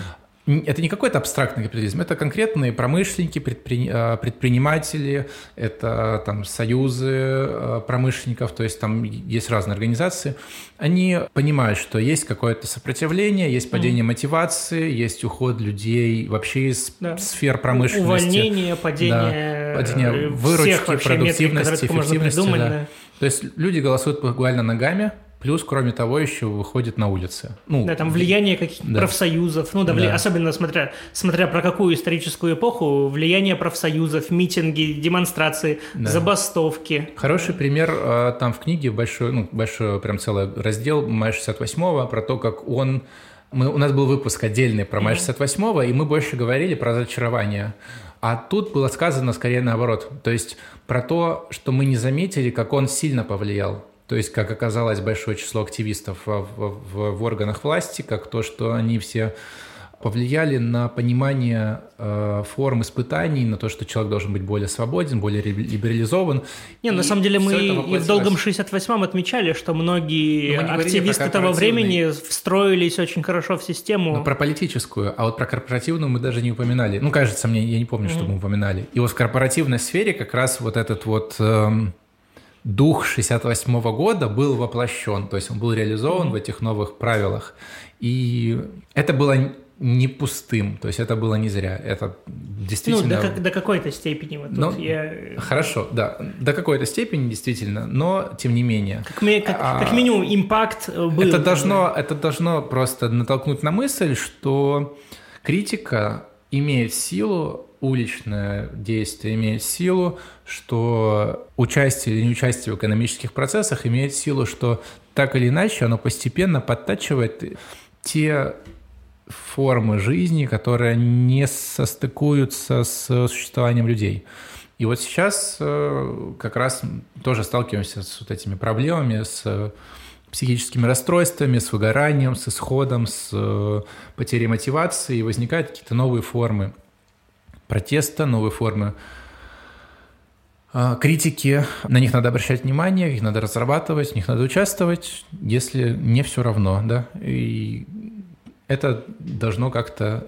B: это не какой-то абстрактный капитализм, это конкретные промышленники, предпри... А, предприниматели, это там союзы а, промышленников, то есть там есть разные организации. Они понимают, что есть какое-то сопротивление, есть падение mm. мотивации, есть уход людей вообще из да. сфер промышленности.
A: Увольнение, падение,
B: да, падение выручки, продуктивности, метрик, эффективности. Да. Да. То есть люди голосуют буквально ногами, Плюс, кроме того, еще выходит на улицы.
A: Ну, да, там влияние каких-то да. профсоюзов, ну да, вли... да. особенно смотря, смотря про какую историческую эпоху, влияние профсоюзов, митинги, демонстрации, да. забастовки.
B: Хороший пример а, там в книге большой, ну, большой прям целый раздел мая 68-го про то, как он мы, у нас был выпуск отдельный про мая 68-го, и мы больше говорили про разочарование. А тут было сказано скорее наоборот. То есть про то, что мы не заметили, как он сильно повлиял. То есть, как оказалось, большое число активистов в, в, в органах власти, как то, что они все повлияли на понимание э, форм испытаний, на то, что человек должен быть более свободен, более либерализован.
A: Не, на самом деле мы и в долгом 68-м отмечали, что многие активисты того времени встроились очень хорошо в систему.
B: Ну, про политическую, а вот про корпоративную мы даже не упоминали. Ну, кажется мне, я не помню, mm-hmm. что мы упоминали. И вот в корпоративной сфере как раз вот этот вот... Э, дух 68 года был воплощен, то есть он был реализован в этих новых правилах. И это было не пустым, то есть это было не зря, это действительно...
A: Ну, до, до какой-то степени. Вот
B: ну, я... Хорошо, да, до какой-то степени действительно, но тем не менее.
A: Как, ми, как, а, как минимум импакт был.
B: Это должно, это должно просто натолкнуть на мысль, что критика имеет силу уличное действие имеет силу, что участие или неучастие в экономических процессах имеет силу, что так или иначе оно постепенно подтачивает те формы жизни, которые не состыкуются с существованием людей. И вот сейчас э, как раз тоже сталкиваемся с вот этими проблемами, с психическими расстройствами, с выгоранием, с исходом, с э, потерей мотивации, и возникают какие-то новые формы протеста, новые формы а, критики, на них надо обращать внимание, их надо разрабатывать, в них надо участвовать, если не все равно, да, и это должно как-то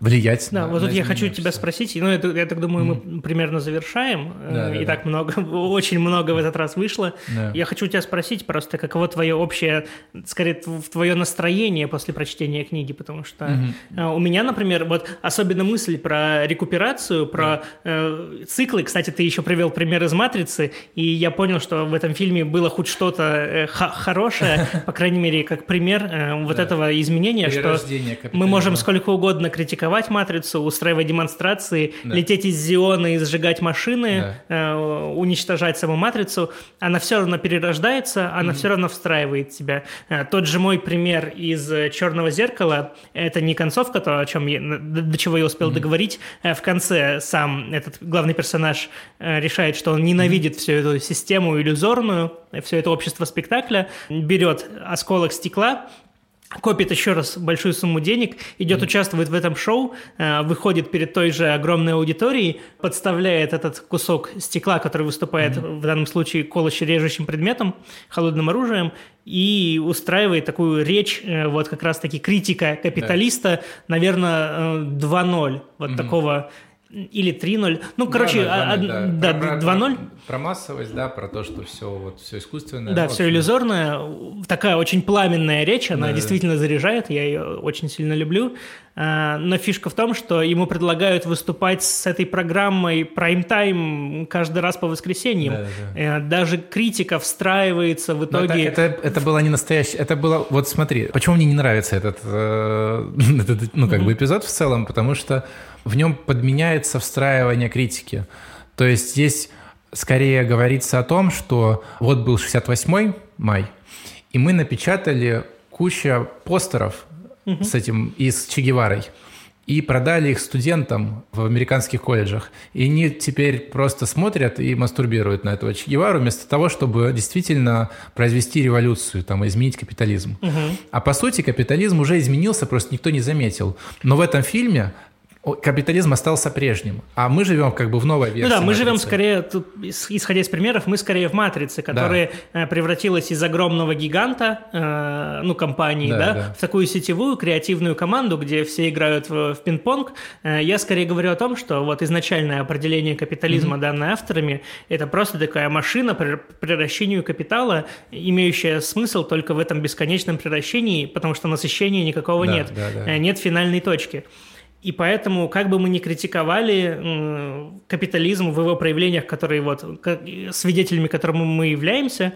B: влиять
A: да, на вот тут я хочу тебя спросить, ну, это, я так думаю, mm. мы примерно завершаем, да, и да, так да. много, очень много в этот раз вышло. Да. Я хочу тебя спросить просто, каково твое общее, скорее, твое настроение после прочтения книги, потому что mm-hmm. у меня, например, вот особенно мысль про рекуперацию, про э, циклы, кстати, ты еще привел пример из «Матрицы», и я понял, что в этом фильме было хоть что-то э, хорошее, по крайней мере, как пример э, вот этого изменения, что мы можем сколько угодно критиковать критиковать матрицу, устраивать демонстрации, да. лететь из Зиона и сжигать машины, да. э, уничтожать саму матрицу, она все равно перерождается, она mm-hmm. все равно встраивает себя. Э, тот же мой пример из Черного зеркала, это не концовка, то, о чем я, до чего я успел mm-hmm. договорить. Э, в конце сам этот главный персонаж э, решает, что он ненавидит mm-hmm. всю эту систему иллюзорную, все это общество спектакля, берет осколок стекла копит еще раз большую сумму денег, идет, участвует в этом шоу, э, выходит перед той же огромной аудиторией, подставляет этот кусок стекла, который выступает mm-hmm. в данном случае колоще-режущим предметом, холодным оружием, и устраивает такую речь, э, вот как раз-таки критика капиталиста, да. наверное, 2.0, э, вот mm-hmm. такого или 3.0. Ну, короче, да, да, да,
B: да, 2.0. Про, про массовость, да, про то, что все, вот, все искусственное.
A: Да, все иллюзорное. Такая очень пламенная речь, она да, действительно да. заряжает, я ее очень сильно люблю. А, но фишка в том, что ему предлагают выступать с этой программой Prime Time каждый раз по воскресеньям. Да, да. Э, даже критика встраивается в итоге...
B: Это, это, это было не настоящее... Это было... Вот смотри, почему мне не нравится этот, э, этот ну, как mm-hmm. бы эпизод в целом, потому что в нем подменяется встраивание критики. То есть здесь скорее говорится о том, что вот был 68 май, и мы напечатали куча постеров угу. с этим и с Че Геварой и продали их студентам в американских колледжах. И они теперь просто смотрят и мастурбируют на этого Че Гевару вместо того, чтобы действительно произвести революцию, там, изменить капитализм. Угу. А по сути капитализм уже изменился, просто никто не заметил. Но в этом фильме капитализм остался прежним, а мы живем как бы в новой версии.
A: Ну да, мы матрицы. живем скорее, тут, исходя из примеров, мы скорее в матрице, которая да. Э, превратилась из огромного гиганта, э, ну, компании, да, да, да, в такую сетевую креативную команду, где все играют в, в пинг-понг. Э, я скорее говорю о том, что вот изначальное определение капитализма, mm-hmm. данное авторами, это просто такая машина по превращению капитала, имеющая смысл только в этом бесконечном превращении, потому что насыщения никакого да, нет, да, да. Нет финальной точки. И поэтому, как бы мы ни критиковали капитализм в его проявлениях, которые вот, свидетелями которому мы являемся,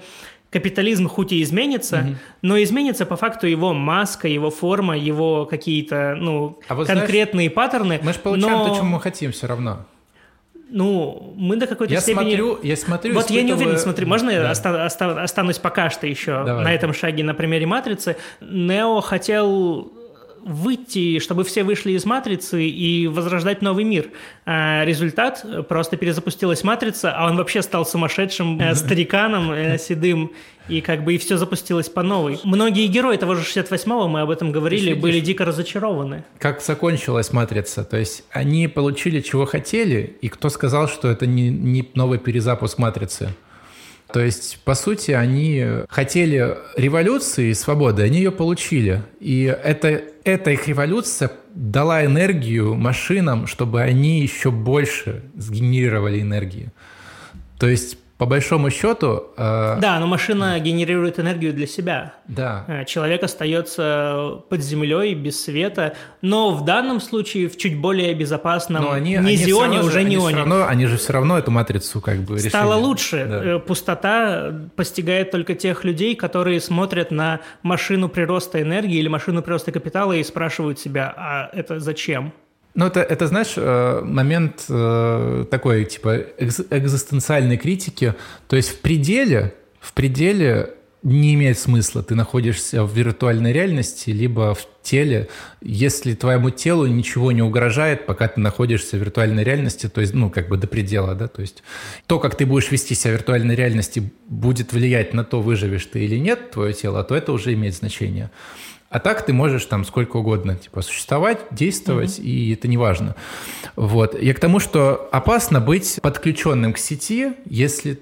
A: капитализм хоть и изменится, угу. но изменится по факту его маска, его форма, его какие-то ну, а вот конкретные знаешь, паттерны.
B: Мы же получаем но... то, чем мы хотим все равно.
A: Ну, мы до какой-то
B: я
A: степени...
B: Смотрю, я смотрю...
A: Вот я не уверен, смотри, можно да. я оста- оста- останусь пока что еще Давай. на этом шаге на примере «Матрицы»? Нео хотел выйти, чтобы все вышли из матрицы и возрождать новый мир. А результат – просто перезапустилась матрица, а он вообще стал сумасшедшим э, стариканом э, седым, и как бы и все запустилось по новой. Многие герои того же 68-го, мы об этом говорили, были дико разочарованы.
B: Как закончилась матрица? То есть они получили, чего хотели, и кто сказал, что это не, не новый перезапуск матрицы? То есть, по сути, они хотели революции и свободы, они ее получили. И это, эта их революция дала энергию машинам, чтобы они еще больше сгенерировали энергии. То есть по большому счету...
A: Э... Да, но машина генерирует энергию для себя.
B: Да.
A: Э, человек остается под землей, без света, но в данном случае в чуть более безопасном но они, не зионе, уже не
B: они, равно, они же все равно эту матрицу как бы
A: решили. Стало лучше. Да. Э, пустота постигает только тех людей, которые смотрят на машину прироста энергии или машину прироста капитала и спрашивают себя, а это зачем?
B: Ну, это, это, знаешь, э, момент э, такой, типа, экзистенциальной критики. То есть в пределе, в пределе не имеет смысла. Ты находишься в виртуальной реальности, либо в теле, если твоему телу ничего не угрожает, пока ты находишься в виртуальной реальности, то есть, ну, как бы до предела, да, то есть то, как ты будешь вести себя в виртуальной реальности, будет влиять на то, выживешь ты или нет твое тело, то это уже имеет значение. А так ты можешь там сколько угодно типа существовать, действовать, mm-hmm. и это не важно. Вот. Я к тому, что опасно быть подключенным к сети, если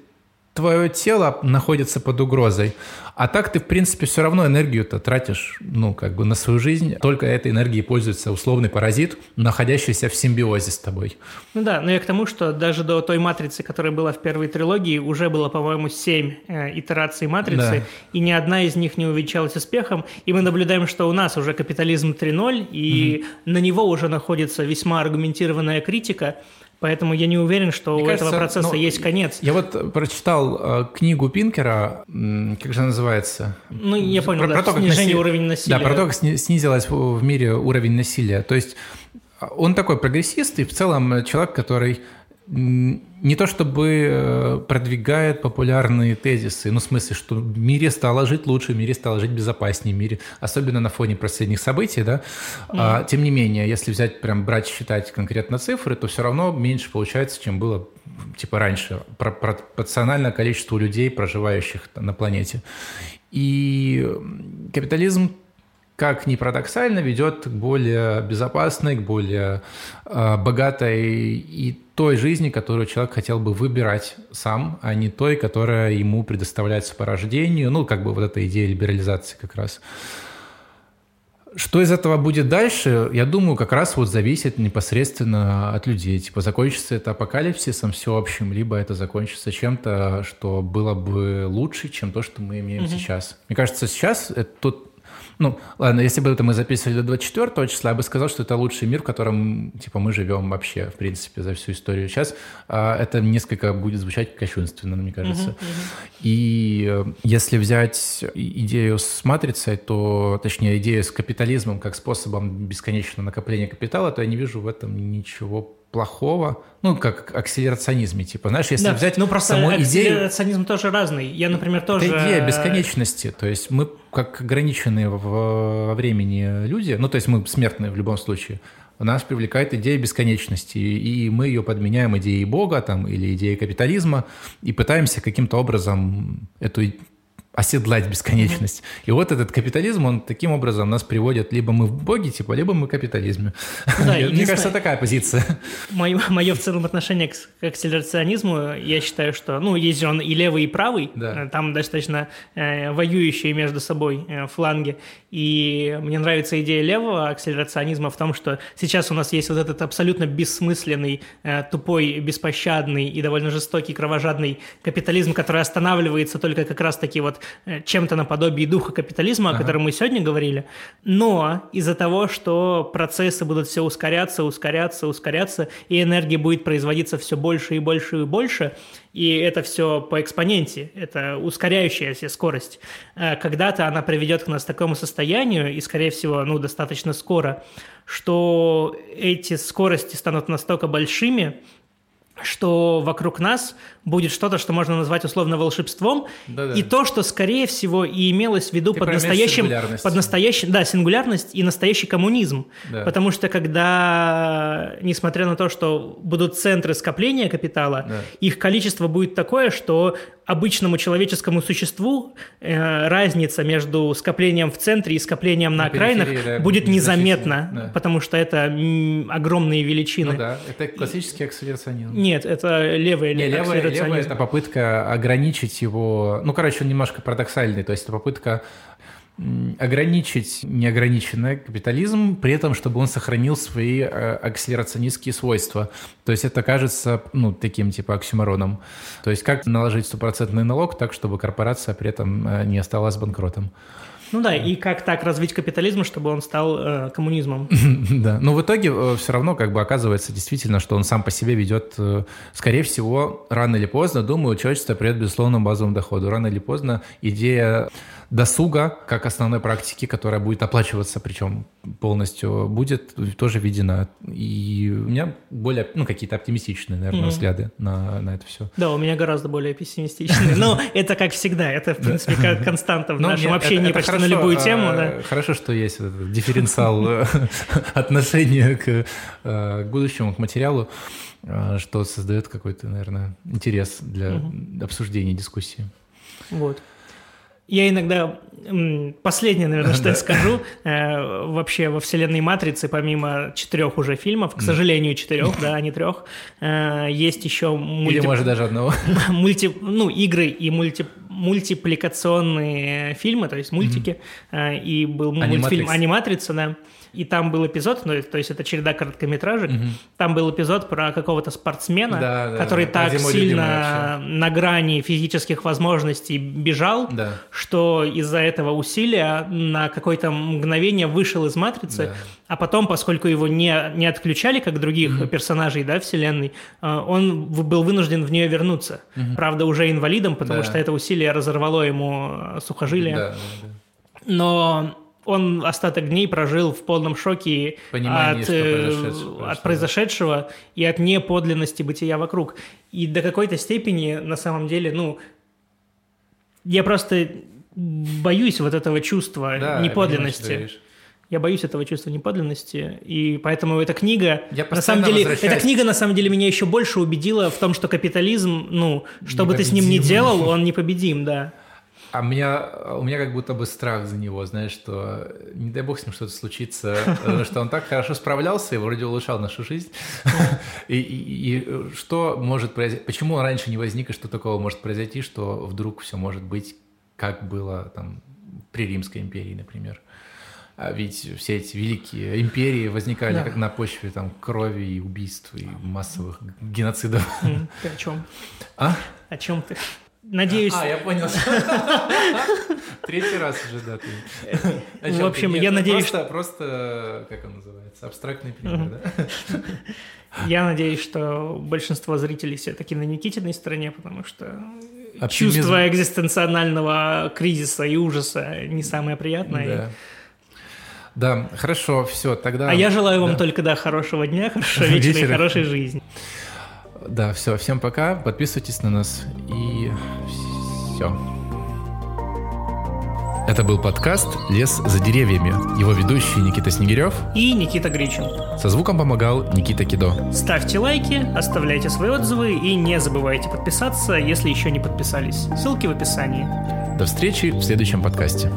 B: твое тело находится под угрозой. А так ты, в принципе, все равно энергию-то тратишь, ну, как бы на свою жизнь. Только этой энергией пользуется условный паразит, находящийся в симбиозе с тобой.
A: Ну да, но я к тому, что даже до той матрицы, которая была в первой трилогии, уже было, по-моему, семь э, итераций матрицы, да. и ни одна из них не увенчалась успехом. И мы наблюдаем, что у нас уже капитализм 3.0, и угу. на него уже находится весьма аргументированная критика. Поэтому я не уверен, что Мне у кажется, этого процесса ну, есть конец.
B: Я вот прочитал э, книгу Пинкера, как же она называется?
A: Ну, я понял, про, да, про то, как снижение наси... уровня насилия.
B: Да, про то, как снизилось в мире уровень насилия. То есть он такой прогрессист и в целом человек, который не то чтобы э, продвигает популярные тезисы, ну, в смысле, что в мире стало жить лучше, в мире стало жить безопаснее, в мире, особенно на фоне последних событий, да, mm. а, тем не менее, если взять, прям брать, считать конкретно цифры, то все равно меньше получается, чем было, типа, раньше, пропорционально количеству людей, проживающих на планете. И капитализм как ни парадоксально, ведет к более безопасной, к более э, богатой и той жизни, которую человек хотел бы выбирать сам, а не той, которая ему предоставляется по рождению. Ну, как бы вот эта идея либерализации как раз. Что из этого будет дальше, я думаю, как раз вот зависит непосредственно от людей. Типа закончится это апокалипсисом всеобщим, либо это закончится чем-то, что было бы лучше, чем то, что мы имеем угу. сейчас. Мне кажется, сейчас это тот ну, ладно, если бы это мы записывали до 24 числа, я бы сказал, что это лучший мир, в котором, типа, мы живем вообще, в принципе, за всю историю. Сейчас а, это несколько будет звучать кощунственно, мне кажется. Uh-huh, uh-huh. И э, если взять идею с матрицей, то, точнее, идею с капитализмом как способом бесконечного накопления капитала, то я не вижу в этом ничего плохого, ну, как акселерационизме, типа, знаешь, если да, взять
A: ну, просто саму идею... акселерационизм тоже разный. Я, например, тоже...
B: Это идея бесконечности, то есть мы как ограниченные во времени люди, ну, то есть мы смертные в любом случае, нас привлекает идея бесконечности, и мы ее подменяем идеей Бога там, или идеей капитализма, и пытаемся каким-то образом эту оседлать бесконечность. Mm-hmm. И вот этот капитализм, он таким образом нас приводит, либо мы в боге, типа, либо мы в капитализме. Да, Мне кажется, такая позиция.
A: Мое, мое в целом отношение к, к акселерационизму, я считаю, что, ну, есть же он и левый, и правый, да. Э, там достаточно э, воюющие между собой э, фланги. И мне нравится идея левого акселерационизма в том, что сейчас у нас есть вот этот абсолютно бессмысленный, э, тупой, беспощадный и довольно жестокий, кровожадный капитализм, который останавливается только как раз-таки вот чем-то наподобие духа капитализма, ага. о котором мы сегодня говорили, но из-за того, что процессы будут все ускоряться, ускоряться, ускоряться, и энергии будет производиться все больше и больше и больше, и это все по экспоненте, это ускоряющаяся скорость, э, когда-то она приведет к нас к такому состоянию, и, скорее всего, ну, достаточно скоро, что эти скорости станут настолько большими, что вокруг нас будет что-то, что можно назвать условно волшебством, Да-да. и то, что, скорее всего, и имелось в виду Ты под настоящим, под настоящим, да, сингулярность и настоящий коммунизм. Да. Потому что когда, несмотря на то, что будут центры скопления капитала, да. их количество будет такое, что обычному человеческому существу э, разница между скоплением в центре и скоплением на, на окраинах да, будет незаметна, да. потому что это м, огромные величины. Ну
B: да, это классический акселерационизм.
A: Нет, это левый Не, левый, левый
B: это попытка ограничить его... Ну, короче, он немножко парадоксальный, то есть это попытка ограничить неограниченный капитализм, при этом, чтобы он сохранил свои э, акселерационистские свойства. То есть это кажется, ну, таким типа оксюмороном. То есть как наложить стопроцентный налог так, чтобы корпорация при этом э, не осталась банкротом.
A: Ну да, и как так развить капитализм, чтобы он стал э, коммунизмом.
B: да, но в итоге э, все равно как бы оказывается действительно, что он сам по себе ведет, э, скорее всего, рано или поздно, думаю, человечество придет безусловному базовому доходу. Рано или поздно идея досуга как основной практики, которая будет оплачиваться, причем полностью, будет тоже введена. И у меня более, ну, какие-то оптимистичные, наверное, mm-hmm. взгляды на, на это все.
A: Да, у меня гораздо более пессимистичные. Но это как всегда, это, в принципе, как константа в нашем общении почти на любую тему.
B: А, хорошо, что есть дифференциал э, отношения к э, будущему, к материалу, э, что создает какой-то, наверное, интерес для обсуждения, дискуссии.
A: Вот. Я иногда... Последнее, наверное, что я скажу. Э, вообще во вселенной «Матрицы», помимо четырех уже фильмов, к сожалению, четырех, да, а не трех, э, есть еще...
B: Мульти... Или, может, даже одного.
A: Мульти... Ну, игры и мульти... мультипликационные фильмы, то есть мультики. Mm-hmm. И был мультфильм «Аниматрица», да и там был эпизод, ну, то есть это череда короткометражек, угу. там был эпизод про какого-то спортсмена, да, который да, так сильно на грани физических возможностей бежал, да. что из-за этого усилия на какое-то мгновение вышел из матрицы, да. а потом, поскольку его не, не отключали, как других угу. персонажей да, вселенной, э, он был вынужден в нее вернуться. Угу. Правда, уже инвалидом, потому да. что это усилие разорвало ему э, сухожилие. Да, да, да. Но он остаток дней прожил в полном шоке Понимание, от, э, от произошедшего и от неподлинности бытия вокруг. И до какой-то степени, на самом деле, ну, я просто боюсь вот этого чувства да, неподлинности. Я, я боюсь этого чувства неподлинности, и поэтому эта книга, я на самом деле, эта книга на самом деле меня еще больше убедила в том, что капитализм, ну, что бы ты с ним ни делал, он непобедим, да.
B: А меня, у меня как будто бы страх за него, знаешь, что не дай бог с ним что-то случится, потому что он так хорошо справлялся и вроде улучшал нашу жизнь. И, и, и что может произойти, почему раньше не возник, и что такого может произойти, что вдруг все может быть, как было там при Римской империи, например. А ведь все эти великие империи возникали да. как на почве там крови и убийств и массовых геноцидов.
A: Ты о чем?
B: А?
A: О чем ты? Надеюсь...
B: А, я понял. Третий раз уже, да.
A: Ты... В общем, я ну, надеюсь...
B: Просто, просто, как он называется, абстрактный пример, да?
A: Я надеюсь, что большинство зрителей все-таки на Никитиной стороне, потому что Оптимизм. чувство экзистенционального кризиса и ужаса не самое приятное.
B: Да. Да, хорошо, все, тогда...
A: А я желаю вам только, да, хорошего дня, хорошего вечера и хорошей жизни.
B: Да, все, всем пока, подписывайтесь на нас и все. Это был подкаст «Лес за деревьями». Его ведущие Никита Снегирев
A: и Никита Гричин.
B: Со звуком помогал Никита Кидо.
A: Ставьте лайки, оставляйте свои отзывы и не забывайте подписаться, если еще не подписались. Ссылки в описании.
B: До встречи в следующем подкасте.